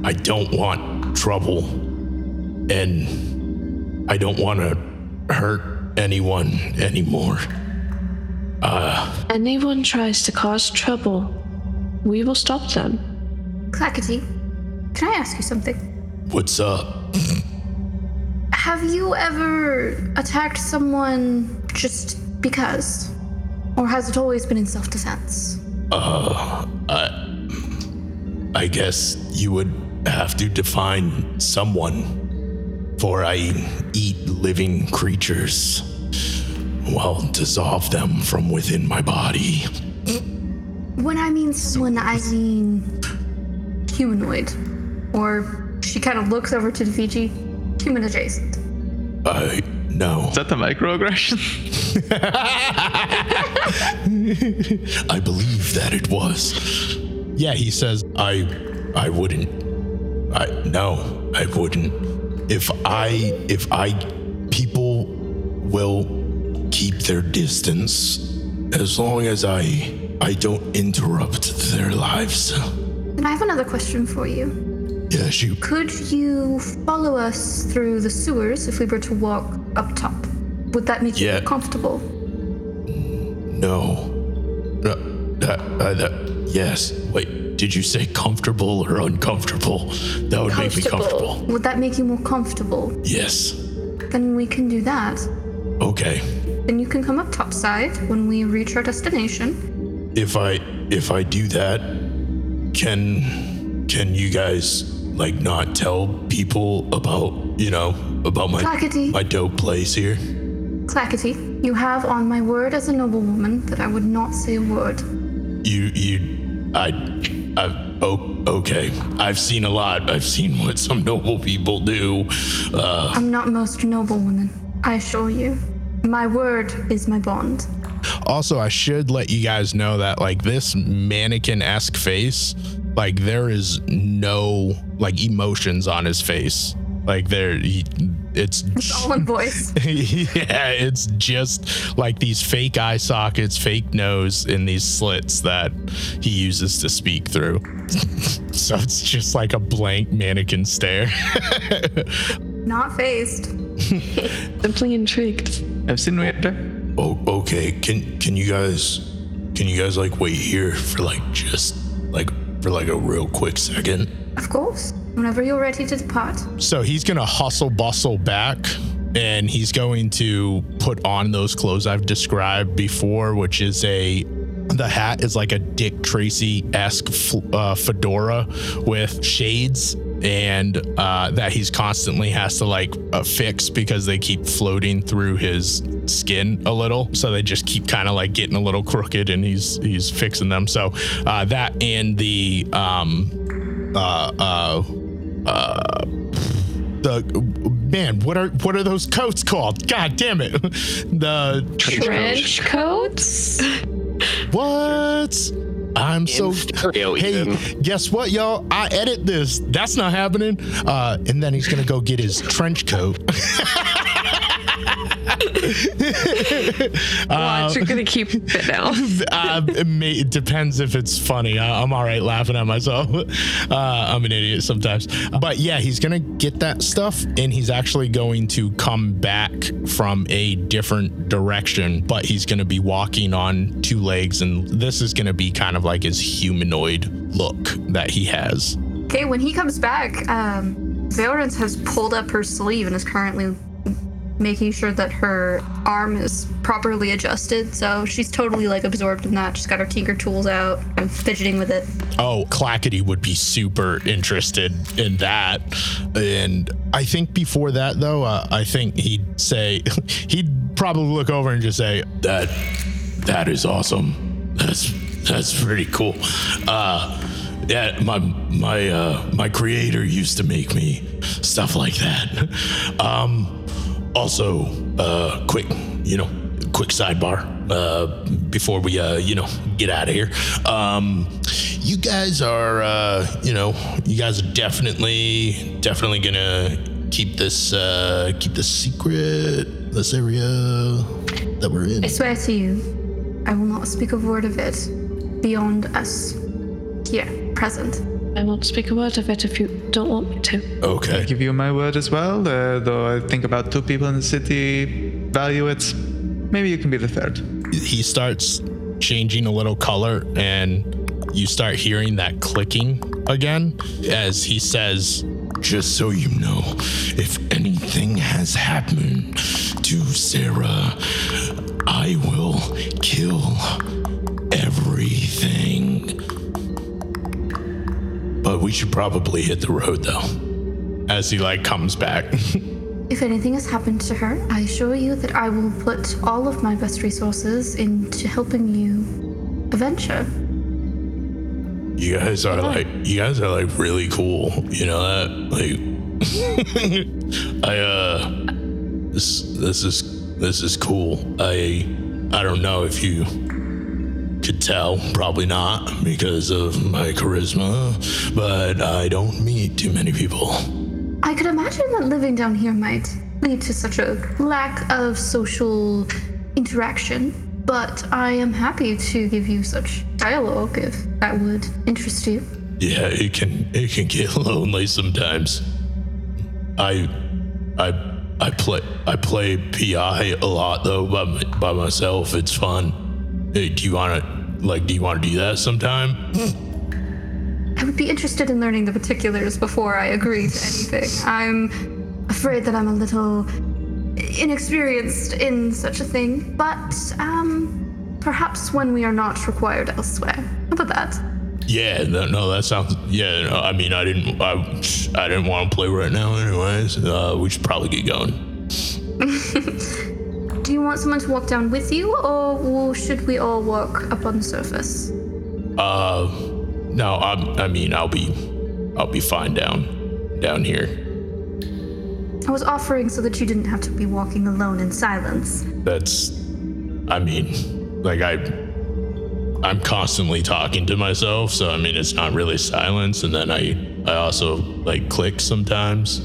I don't want trouble and I don't want to hurt anyone anymore. Uh. Anyone tries to cause trouble, we will stop them. Clackety, can I ask you something? What's up? Have you ever attacked someone just because? Or has it always been in self defense? Uh, I I guess you would have to define someone, for I eat living creatures while dissolve them from within my body. When I mean someone, I mean humanoid. Or she kind of looks over to Fiji, human adjacent. I no. Is that the microaggression? I believe that it was. Yeah, he says I I wouldn't. I no, I wouldn't. If I if I people will keep their distance as long as I I don't interrupt their lives. And I have another question for you. Yeah, shoot. Could you follow us through the sewers if we were to walk up top? Would that make you Yeah. feel comfortable? No. Uh, that, yes. Wait, did you say comfortable or uncomfortable? That would make me comfortable. Would that make you more comfortable? Yes. Then we can do that. Okay. Then you can come up topside when we reach our destination. If I if I do that, can can you guys like not tell people about, you know, about my Clackety. my dope place here? Clackety, you have on my word as a noblewoman that I would not say a word. You you I I oh okay. I've seen a lot. I've seen what some noble people do. Uh I'm not most noblewoman, I assure you. My word is my bond. Also, I should let you guys know that like this mannequin esque face, like there is no like emotions on his face. Like there, he, it's All in voice. yeah, it's just like these fake eye sockets, fake nose, and these slits that he uses to speak through. so it's just like a blank mannequin stare. Not fazed. Simply intrigued. I've seen Weirder. oh, okay. Can can you guys can you guys like wait here for like just like for like a real quick second? Of course. Whenever you're ready to depart. So he's gonna hustle bustle back and he's going to put on those clothes I've described before, which is a the hat is like a Dick Tracy esque uh, fedora with shades, and uh, that he's constantly has to like uh, fix because they keep floating through his skin a little, so they just keep kind of like getting a little crooked, and he's he's fixing them. So uh, that and the um uh uh uh the man what are what are those coats called? God damn it. The Trench coats? what? I'm so stereo hey even. guess what y'all? I edit this. That's not happening. Uh and then he's gonna go get his trench coat Watch, you're gonna keep it now. uh, it, may, it depends if it's funny. I, I'm all right laughing at myself. Uh, I'm an idiot sometimes. But yeah, he's going to get that stuff and he's actually going to come back from a different direction, but he's going to be walking on two legs. And this is going to be kind of like his humanoid look that he has. Okay, when he comes back, um, Valorance has pulled up her sleeve and is currently making sure that her arm is properly adjusted. So she's totally like absorbed in that. She's got her tinker tools out and fidgeting with it. Oh, Clackety would be super interested in that. And I think before that, though, uh, I think he'd say, he'd probably look over and just say, that, that is awesome. That's, that's pretty cool. Uh, yeah, my my uh my creator used to make me stuff like that. Um also uh quick, you know, quick sidebar uh before we uh you know get out of here. Um you guys are uh you know, you guys are definitely definitely to keep this uh keep this secret this area that we're in. I swear to you, I will not speak a word of it beyond us here, present. I won't speak a word of it if you don't want me to. Okay. I give you my word as well, uh, though I think about two people in the city value it. Maybe you can be the third. he starts changing a little color and you start hearing that clicking again as he says just so you know if anything has happened to sarah i will kill we should probably hit the road though as he like comes back If anything has happened to her, I assure you that I will put all of my best resources into helping you her. You guys are like you guys are like really cool. You know that? Like I uh this this is this is cool. I I don't know if you could tell, probably not because of my charisma, but I don't meet too many people. I could imagine that living down here might lead to such a lack of social interaction, but I am happy to give you such dialogue if that would interest you. Yeah, it can it can get lonely sometimes. I I I play I play PI a lot though by by myself. It's fun. Hey, do you want to like do you want to do that sometime? I would be interested in learning the particulars before I agree to anything. I'm afraid that I'm a little inexperienced in such a thing, but um, perhaps when we are not required elsewhere. How about that? Yeah, no, no that sounds yeah. No, I mean, I didn't I, I didn't want to play right now anyways. Uh, we should probably get going. Do you want someone to walk down with you, or should we all walk up on the surface? Uh, no, I I mean I'll be I'll be fine down down here. I was offering so that you didn't have to be walking alone in silence. that's i mean like i i'm constantly talking to myself so i mean it's not really silence and then i i also like click sometimes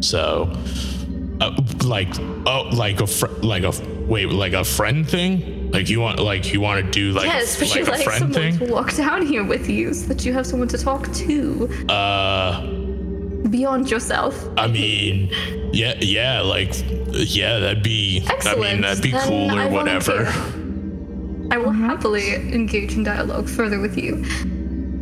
so Uh, like oh, like a fr- like a wait, like a friend thing. Like you want like you want to do like yes, but like you a like friend someone thing. to walk down here with you so that you have someone to talk to Uh, beyond yourself. I mean, yeah, yeah, like yeah, that'd be. Excellent. I mean, that'd be Then cool I or whatever. volunteer. I will Mm-hmm. happily engage in dialogue further with you.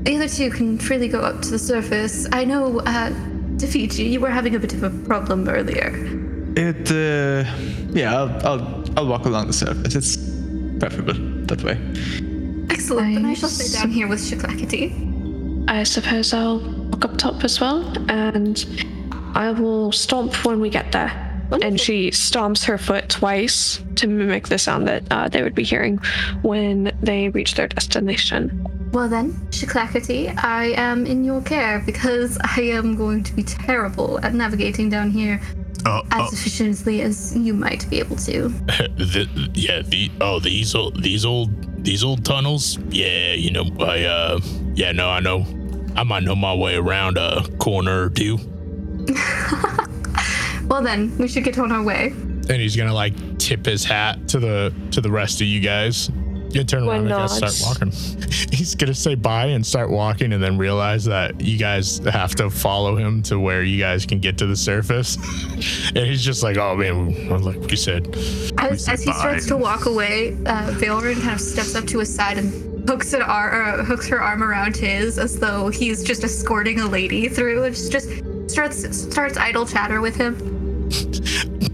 The other two can freely go up to the surface. I know, uh, Defiji, you were having a bit of a problem earlier. It, uh, yeah, I'll, I'll, I'll walk along the surface. It's preferable that way. Excellent. Then I shall stay down here with Shaklackety. I suppose I'll walk up top as well, and I will stomp when we get there. And she stomps her foot twice to mimic the sound that uh, they would be hearing when they reach their destination. Well then, Shaklackety, I am in your care because I am going to be terrible at navigating down here Uh, as efficiently as you might be able to. the, yeah, the oh these old these old these old tunnels. Yeah, you know, I uh, yeah, no, I know. I might know my way around a corner or two. Well then, we should get on our way. And he's gonna like tip his hat to the to the rest of you guys. You turn around and start walking. he's gonna say bye and start walking, and then realize that you guys have to follow him to where you guys can get to the surface. and he's just like, "Oh man, like you said, As, said as he starts to walk away, uh, kind of steps up to his side and hooks an ar- or hooks her arm around his, as though he's just escorting a lady through, and just just starts starts idle chatter with him.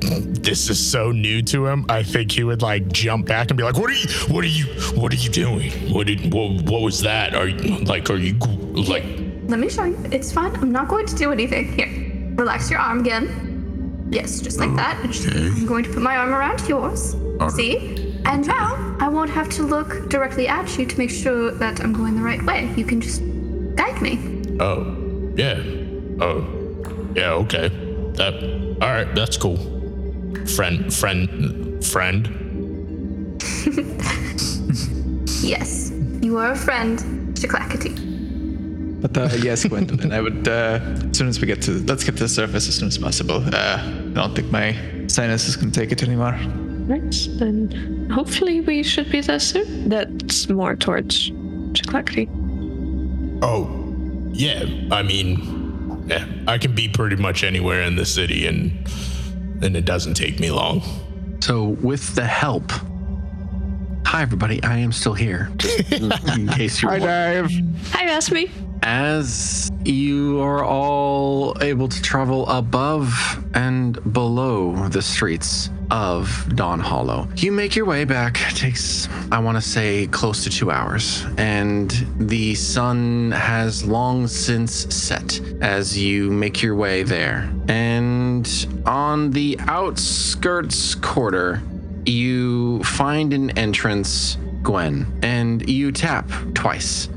this is so new to him. I think he would like jump back and be like, "What are you? What are you? What are you doing? What did? What, what was that? Are you like? Are you like?" Let me show you. It's fine. I'm not going to do anything. Here, relax your arm again. Yes, just like that. I'm going to put my arm around yours. See? And now I won't have to look directly at you to make sure that I'm going the right way. You can just guide me. Oh, yeah. Oh, yeah. Okay. That. All right. That's cool. Friend. Friend. Friend. Yes, you are a friend, Shaklackety. But uh, yes, Gwendolyn, I would, uh, as soon as we get to, let's get to the surface as soon as possible. Uh, I don't think my sinus can take it anymore. Right, then hopefully we should be there soon. That's more towards Chiklakri. Oh, yeah. I mean, yeah. I can be pretty much anywhere in the city, and and it doesn't take me long. So, with the help, hi everybody, I am still here. Just in, in case you were Dave. Hi, Rasmi. As you are all able to travel above and below the streets of Dawn Hollow, you make your way back. It takes, I want to say, close to two hours. And the sun has long since set as you make your way there. And on the outskirts quarter, you find an entrance, Gwen, and you tap twice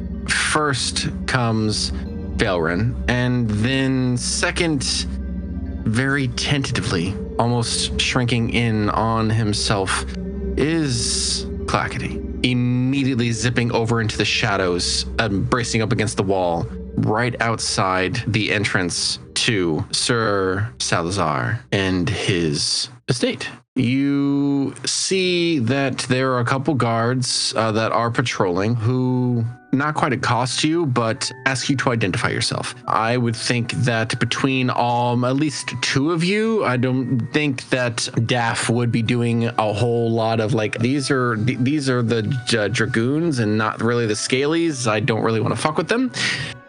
first comes Valrin, and then second, very tentatively, almost shrinking in on himself, is Clackety. Immediately zipping over into the shadows, um, bracing up against the wall, right outside the entrance to Sir Salazar and his estate. You see that there are a couple guards uh, that are patrolling who not quite accost you, but ask you to identify yourself. I would think that between um, at least two of you, I don't think that Daff would be doing a whole lot of like these are th- these are the uh, dragoons and not really the scalies. I don't really want to fuck with them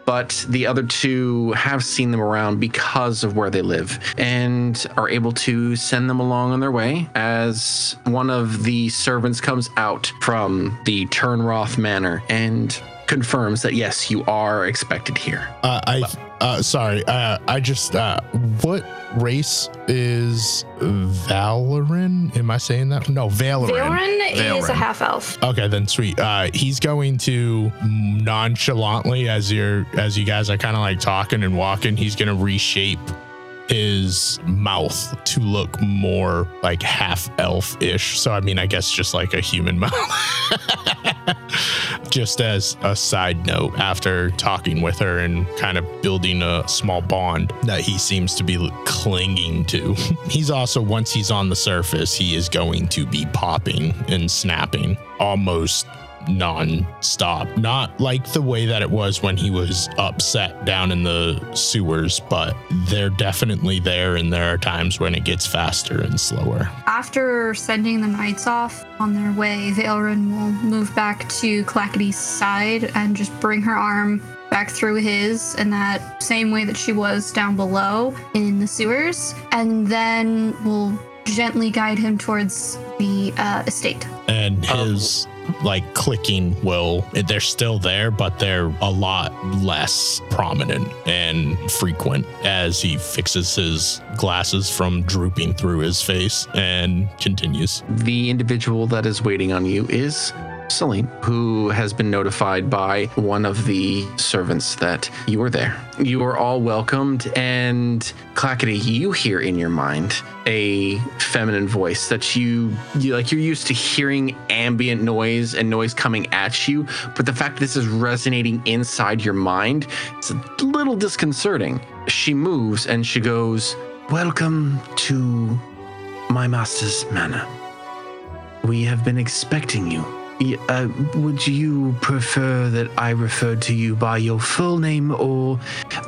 but the other two have seen them around because of where they live and are able to send them along on their way as one of the servants comes out from the Turnroth Manor and confirms that yes, you are expected here. Uh, I uh, sorry. Uh, I just uh, what race is Valoran? Am I saying that? No, Valoran. Valrin is a half elf. Okay, then sweet. Uh, he's going to nonchalantly, as you're as you guys are kind of like talking and walking, he's gonna reshape his mouth to look more like half elf ish. So I mean, I guess just like a human mouth. just as a side note, after talking with her and kind of building a small bond that he seems to be clinging to, he's also, once he's on the surface, he is going to be popping and snapping almost non-stop. Not like the way that it was when he was upset down in the sewers but they're definitely there and there are times when it gets faster and slower. After sending the knights off on their way, Vaelrin will move back to Clackety's side and just bring her arm back through his in that same way that she was down below in the sewers, and then will gently guide him towards the uh, estate. and his like clicking will they're still there but they're a lot less prominent and frequent as he fixes his glasses from drooping through his face and continues. The individual that is waiting on you is Celine, who has been notified by one of the servants that you were there. You are all welcomed, and Clackety, you hear in your mind a feminine voice that you, you like. You're used to hearing ambient noise and noise coming at you, but the fact this is resonating inside your mind is a little disconcerting. She moves and she goes, "Welcome to my master's manor." We have been expecting you. Uh, would you prefer that I referred to you by your full name or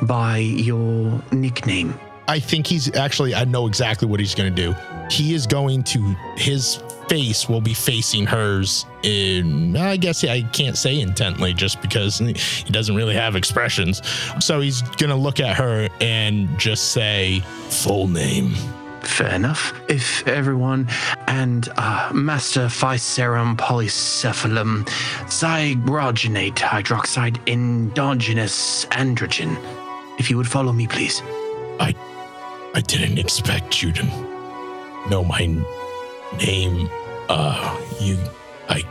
by your nickname? i think he's actually i know exactly what he's going to do. He is going to his face will be facing hers in i guess i can't say intently just because he doesn't really have expressions. So he's going to look at her and just say full name Fair enough. If everyone and uh, Master Physarum polycephalum zygrogenate hydroxide endogenous androgen. If you would follow me, please. I I didn't expect you to know my n- name. Uh you I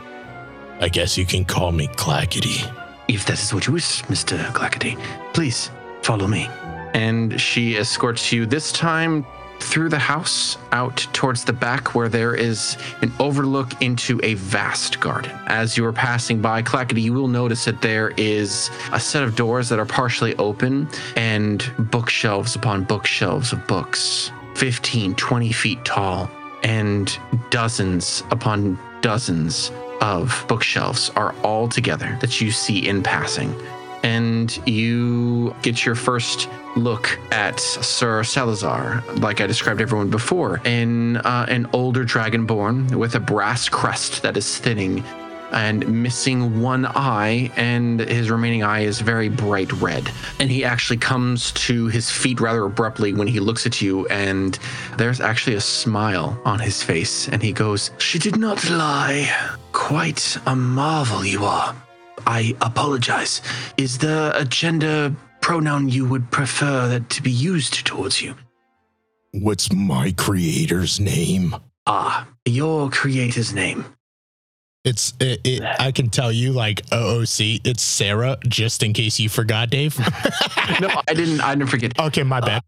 I guess you can call me Clackety. If that is what you wish, Mr. Clackety, please follow me. And she escorts you this time through the house out towards the back where there is an overlook into a vast garden. As you are passing by Clackety, you will notice that there is a set of doors that are partially open and bookshelves upon bookshelves of books, 15, 20 feet tall, and dozens upon dozens of bookshelves are all together that you see in passing. And you get your first look at Sir Salazar, like I described everyone before, in uh, an older dragonborn with a brass crest that is thinning and missing one eye, and his remaining eye is very bright red. And he actually comes to his feet rather abruptly when he looks at you, and there's actually a smile on his face, and he goes, She did not lie. Quite a marvel you are. I apologize. Is there a gender pronoun you would prefer that to be used towards you? What's my creator's name? Ah, your creator's name. It's it, it I can tell you like OOC, it's Sarah, just in case you forgot, Dave. No, I didn't. I didn't forget. okay, my bad.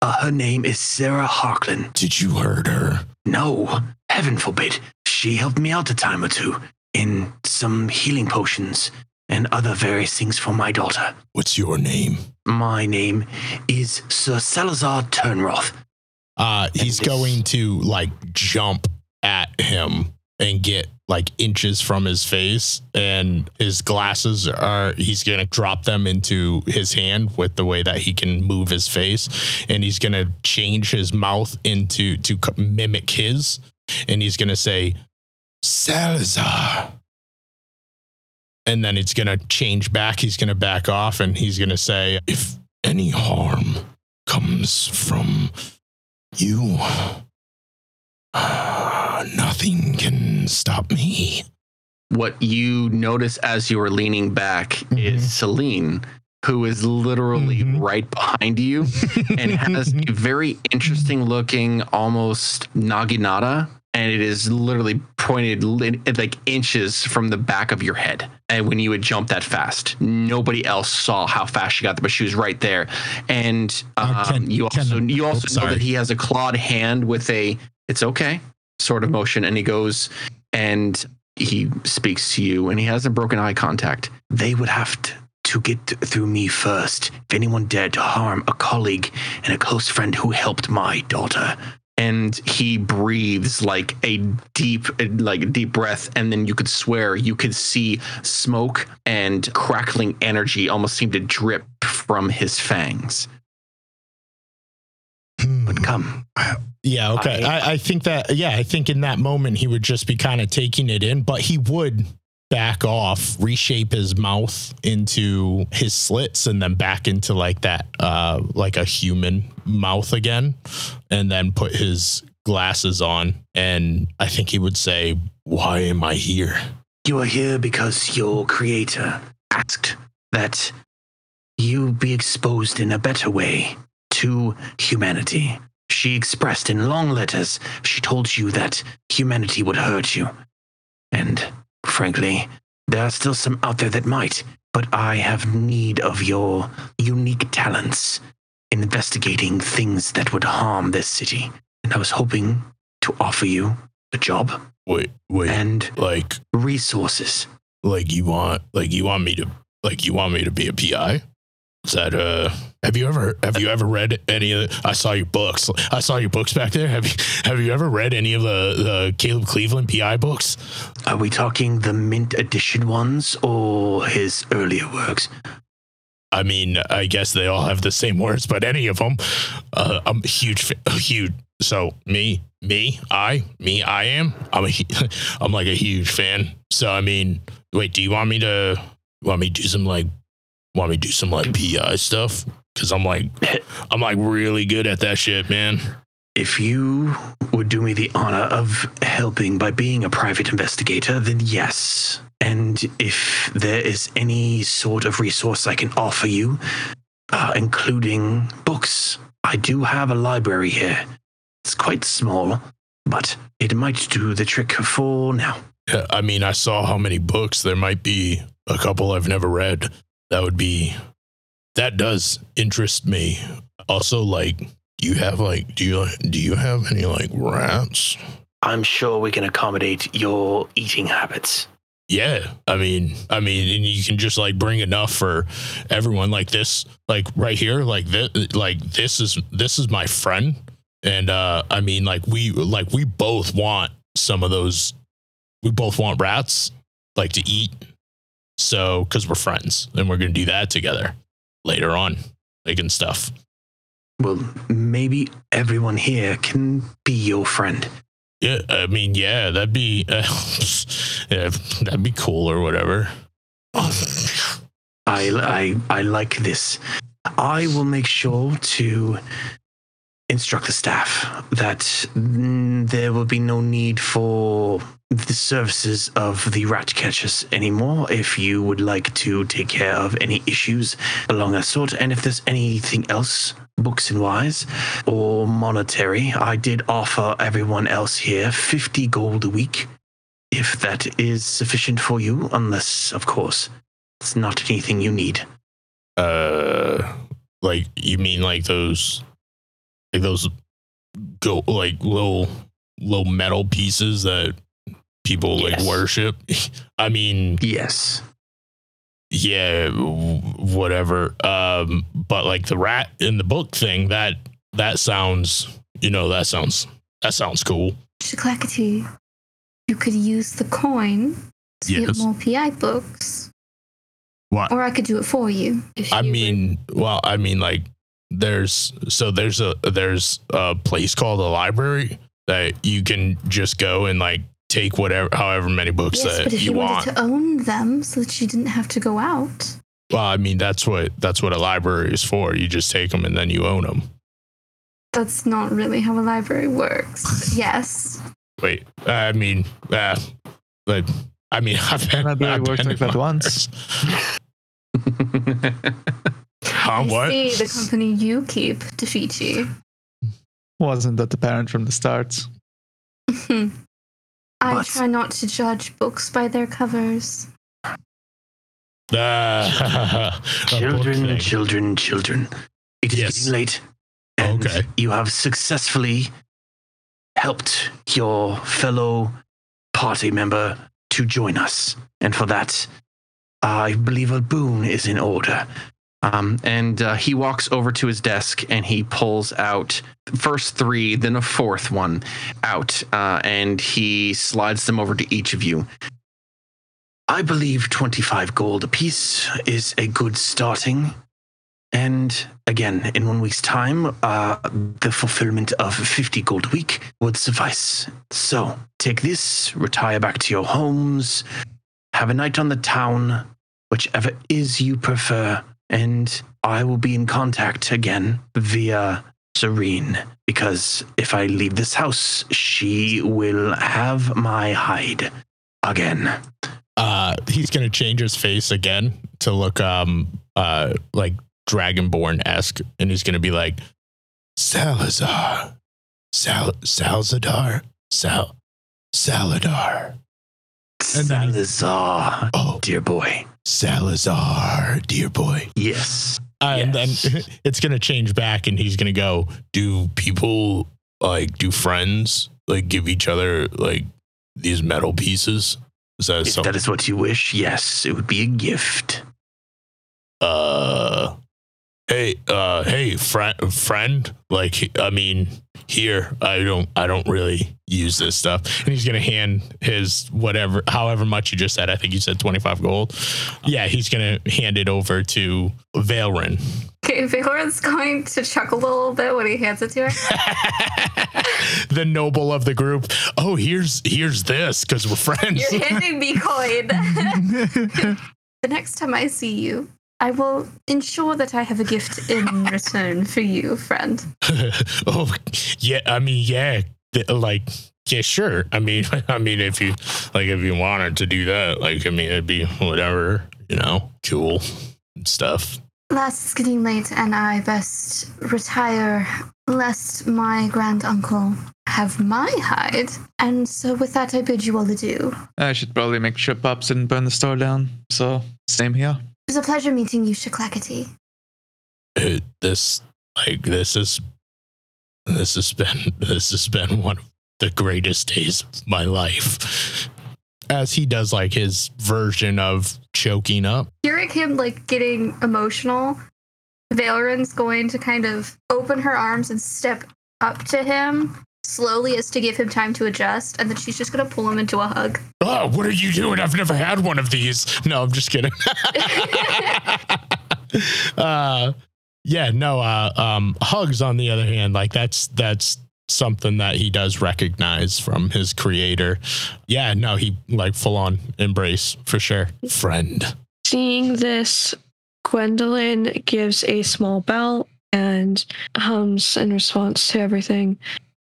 Uh, her name is Sarah Harklin. Did you hurt her? No, heaven forbid. She helped me out a time or two in some healing potions and other various things for my daughter. What's your name? My name is Sir Salazar Turnroth. Uh he's this- going to like jump at him and get like inches from his face and his glasses are he's going to drop them into his hand with the way that he can move his face and he's going to change his mouth into to mimic his and he's going to say Salazar and then it's going to change back he's going to back off and he's going to say if any harm comes from you uh, nothing can stop me What you notice as you are leaning back Mhm. is Celine, who is literally Mhm. right behind you and has a very interesting looking, almost naginata. And it is literally pointed like inches from the back of your head. And when you would jump that fast, nobody else saw how fast she got there, but she was right there. And Uh, um, can- you also can- you oh, also know sorry. that he has a clawed hand with a "it's okay" sort of motion, and he goes and he speaks to you and he has a broken eye contact. They would have to, to get th- through me first. If anyone dared to harm a colleague and a close friend who helped my daughter. And he breathes like a deep, like a deep breath, and then you could swear you could see smoke and crackling energy almost seem to drip from his fangs. But hmm. come, Yeah, okay. I- I, I think that, yeah, I think in that moment he would just be kind of taking it in, but he would back off, reshape his mouth into his slits and then back into like that, uh, like a human mouth again, and then put his glasses on. And I think he would say, Why am I here? You are here because your creator asked that you be exposed in a better way to humanity. She expressed in long letters, she told you that humanity would hurt you. And frankly, there are still some out there that might, but I have need of your unique talents in investigating things that would harm this city. And I was hoping to offer you a job Wait, wait, and like, resources. like you want, like you want me to, like you want me to be a PI? Is that uh? Have you ever have you ever read any of? The, I saw your books. I saw your books back there. Have you have you ever read any of the the Caleb Cleveland PI books? Are we talking the mint edition ones or his earlier works? I mean, I guess they all have the same words, but any of them, uh, I'm a huge, huge. So me, me, I, me, I am. I'm a, I'm like a huge fan. So I mean, wait, do you want me to want me to do some like, want me to do some like PI stuff? Because I'm like, I'm like really good at that shit, man. If you would do me the honor of helping by being a private investigator, then yes. And if there is any sort of resource I can offer you, uh, including books, I do have a library here. It's quite small, but it might do the trick for now. Yeah, I mean, I saw how many books there might be. A couple I've never read. That would be. That does interest me. Also, like, do you have like, do you do you have any like rats? I'm sure we can accommodate your eating habits. Yeah, I mean, I mean, and you can just like bring enough for everyone. Like this, like right here, like this, like this is this is my friend, and uh I mean, like we like we both want some of those. We both want rats, like to eat. So, because we're friends, and we're gonna do that together later on, like and stuff. Well, maybe everyone here can be your friend. Yeah, I mean, yeah, that'd be, uh, yeah, that'd be cool or whatever. I, I, I like this. I will make sure to instruct the staff that there will be no need for the services of the rat catchers anymore if you would like to take care of any issues along that sort. And if there's anything else, books and wise or monetary, I did offer everyone else here 50 gold a week if that is sufficient for you, unless, of course, it's not anything you need. Uh, like you mean like those, like those, go like little little metal pieces that people like worship. I mean, Yes. yeah, whatever. Um, but like the rat in the book thing, that that sounds, you know, that sounds that sounds cool. Clackety, you could use the coin to Yes. get more PI books, What? or I could do it for you. if I you would- mean, well, I mean, like, there's so there's a there's a place called a library that you can just go and like take whatever, however many books yes, that but if you you want. wanted to own them so that you didn't have to go out, well, I mean, that's what that's what a library is for. You just take them and then you own them. that's not really how a library works. yes. Wait, I mean, uh, but I mean, I've been, Library I've worked been like in that once. Huh, I what? see the company you keep defeat you. Wasn't that apparent from the start? I But- try not to judge books by their covers. Ah, children, children, children. It is Yes. getting late. And Okay. You have successfully helped your fellow party member to join us. And for that, I believe a boon is in order. Um, and uh, he walks over to his desk and he pulls out first three, then a fourth one out, uh, and he slides them over to each of you. I believe 25 gold apiece is a good starting. And again, in one week's time, uh, the fulfillment of 50 gold a week would suffice. So take this, retire back to your homes, have a night on the town, whichever is you prefer, and I will be in contact again via Serene. Because if I leave this house, she will have my hide again. Uh, he's gonna change his face again to look um uh like dragonborn esque, and he's gonna be like Salazar, Sal Salzadar, Sal Saladar. And then he- Salazar, Oh, dear boy. Salazar, dear boy. Yes. And Yes. then it's gonna change back, and he's gonna go. Do people like do friends like give each other like these metal pieces? Is that If something? that is what you wish, yes, it would be a gift. uh hey uh hey friend friend like i mean here i don't i don't really use this stuff and he's gonna hand his whatever however much you just said i think you said 25 gold yeah he's gonna hand it over to Valrin. Okay, Valoran's going to chuckle a little bit when he hands it to her. the noble of the group oh here's here's this because we're friends You're handing me coin. the next time I see you, I will ensure that I have a gift in return for you, friend. oh yeah i mean yeah like yeah sure i mean i mean if you like if you wanted to do that like i mean it'd be whatever you know cool stuff Last is getting late, and I best retire lest my grand uncle have my hide. And so, with that, I bid you all adieu. I should probably make trip didn't burn the store down. So, same here. It was a pleasure meeting you, Shaklackety. it, this like this is this has been this has been one of the greatest days of my life. As he does like his version of choking up. Hearing him like getting emotional, Valoran's going to kind of open her arms and step up to him slowly as to give him time to adjust, and then she's just gonna pull him into a hug. oh what are you doing? I've never had one of these. No i'm just kidding. Uh yeah no uh um hugs on the other hand like that's that's something that he does recognize from his creator. Yeah no he like full on embrace for sure. Friend. Seeing this, Gwendolyn gives a small bell and hums in response to everything.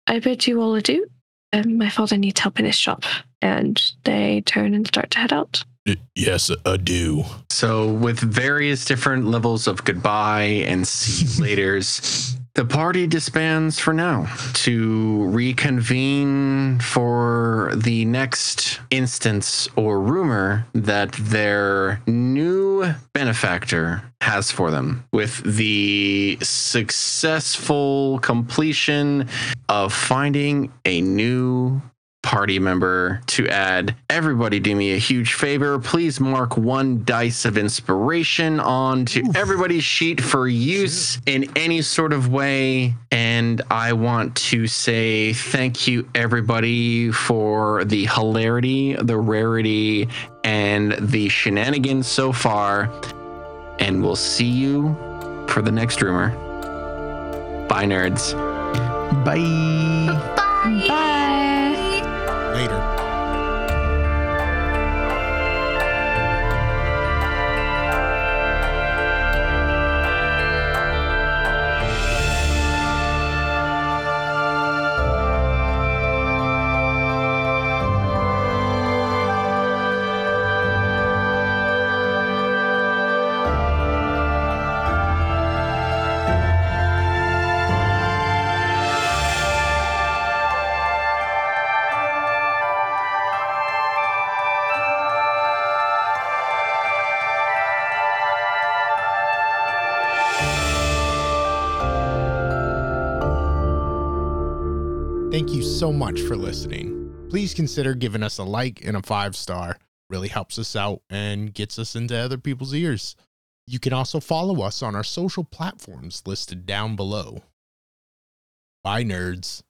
I bid you all adieu. Um, my father needs help in his shop. And they turn and start to head out. Yes adieu So, with various different levels of goodbye and see you laters, the party disbands for now to reconvene for the next instance or rumor that their new benefactor has for them. With the successful completion of finding a new party member to add. Everybody, do me a huge favor. Please mark one dice of inspiration onto everybody's sheet for use in any sort of way. And I want to say thank you, everybody, for the hilarity, the rarity, and the shenanigans so far. And we'll see you for the next rumor. Bye, nerds. Bye. Bye. Bye. So much for listening. please consider giving us a like and a five star. Really helps us out and gets us into other people's ears. You can also follow us on our social platforms listed down below. Bye, nerds.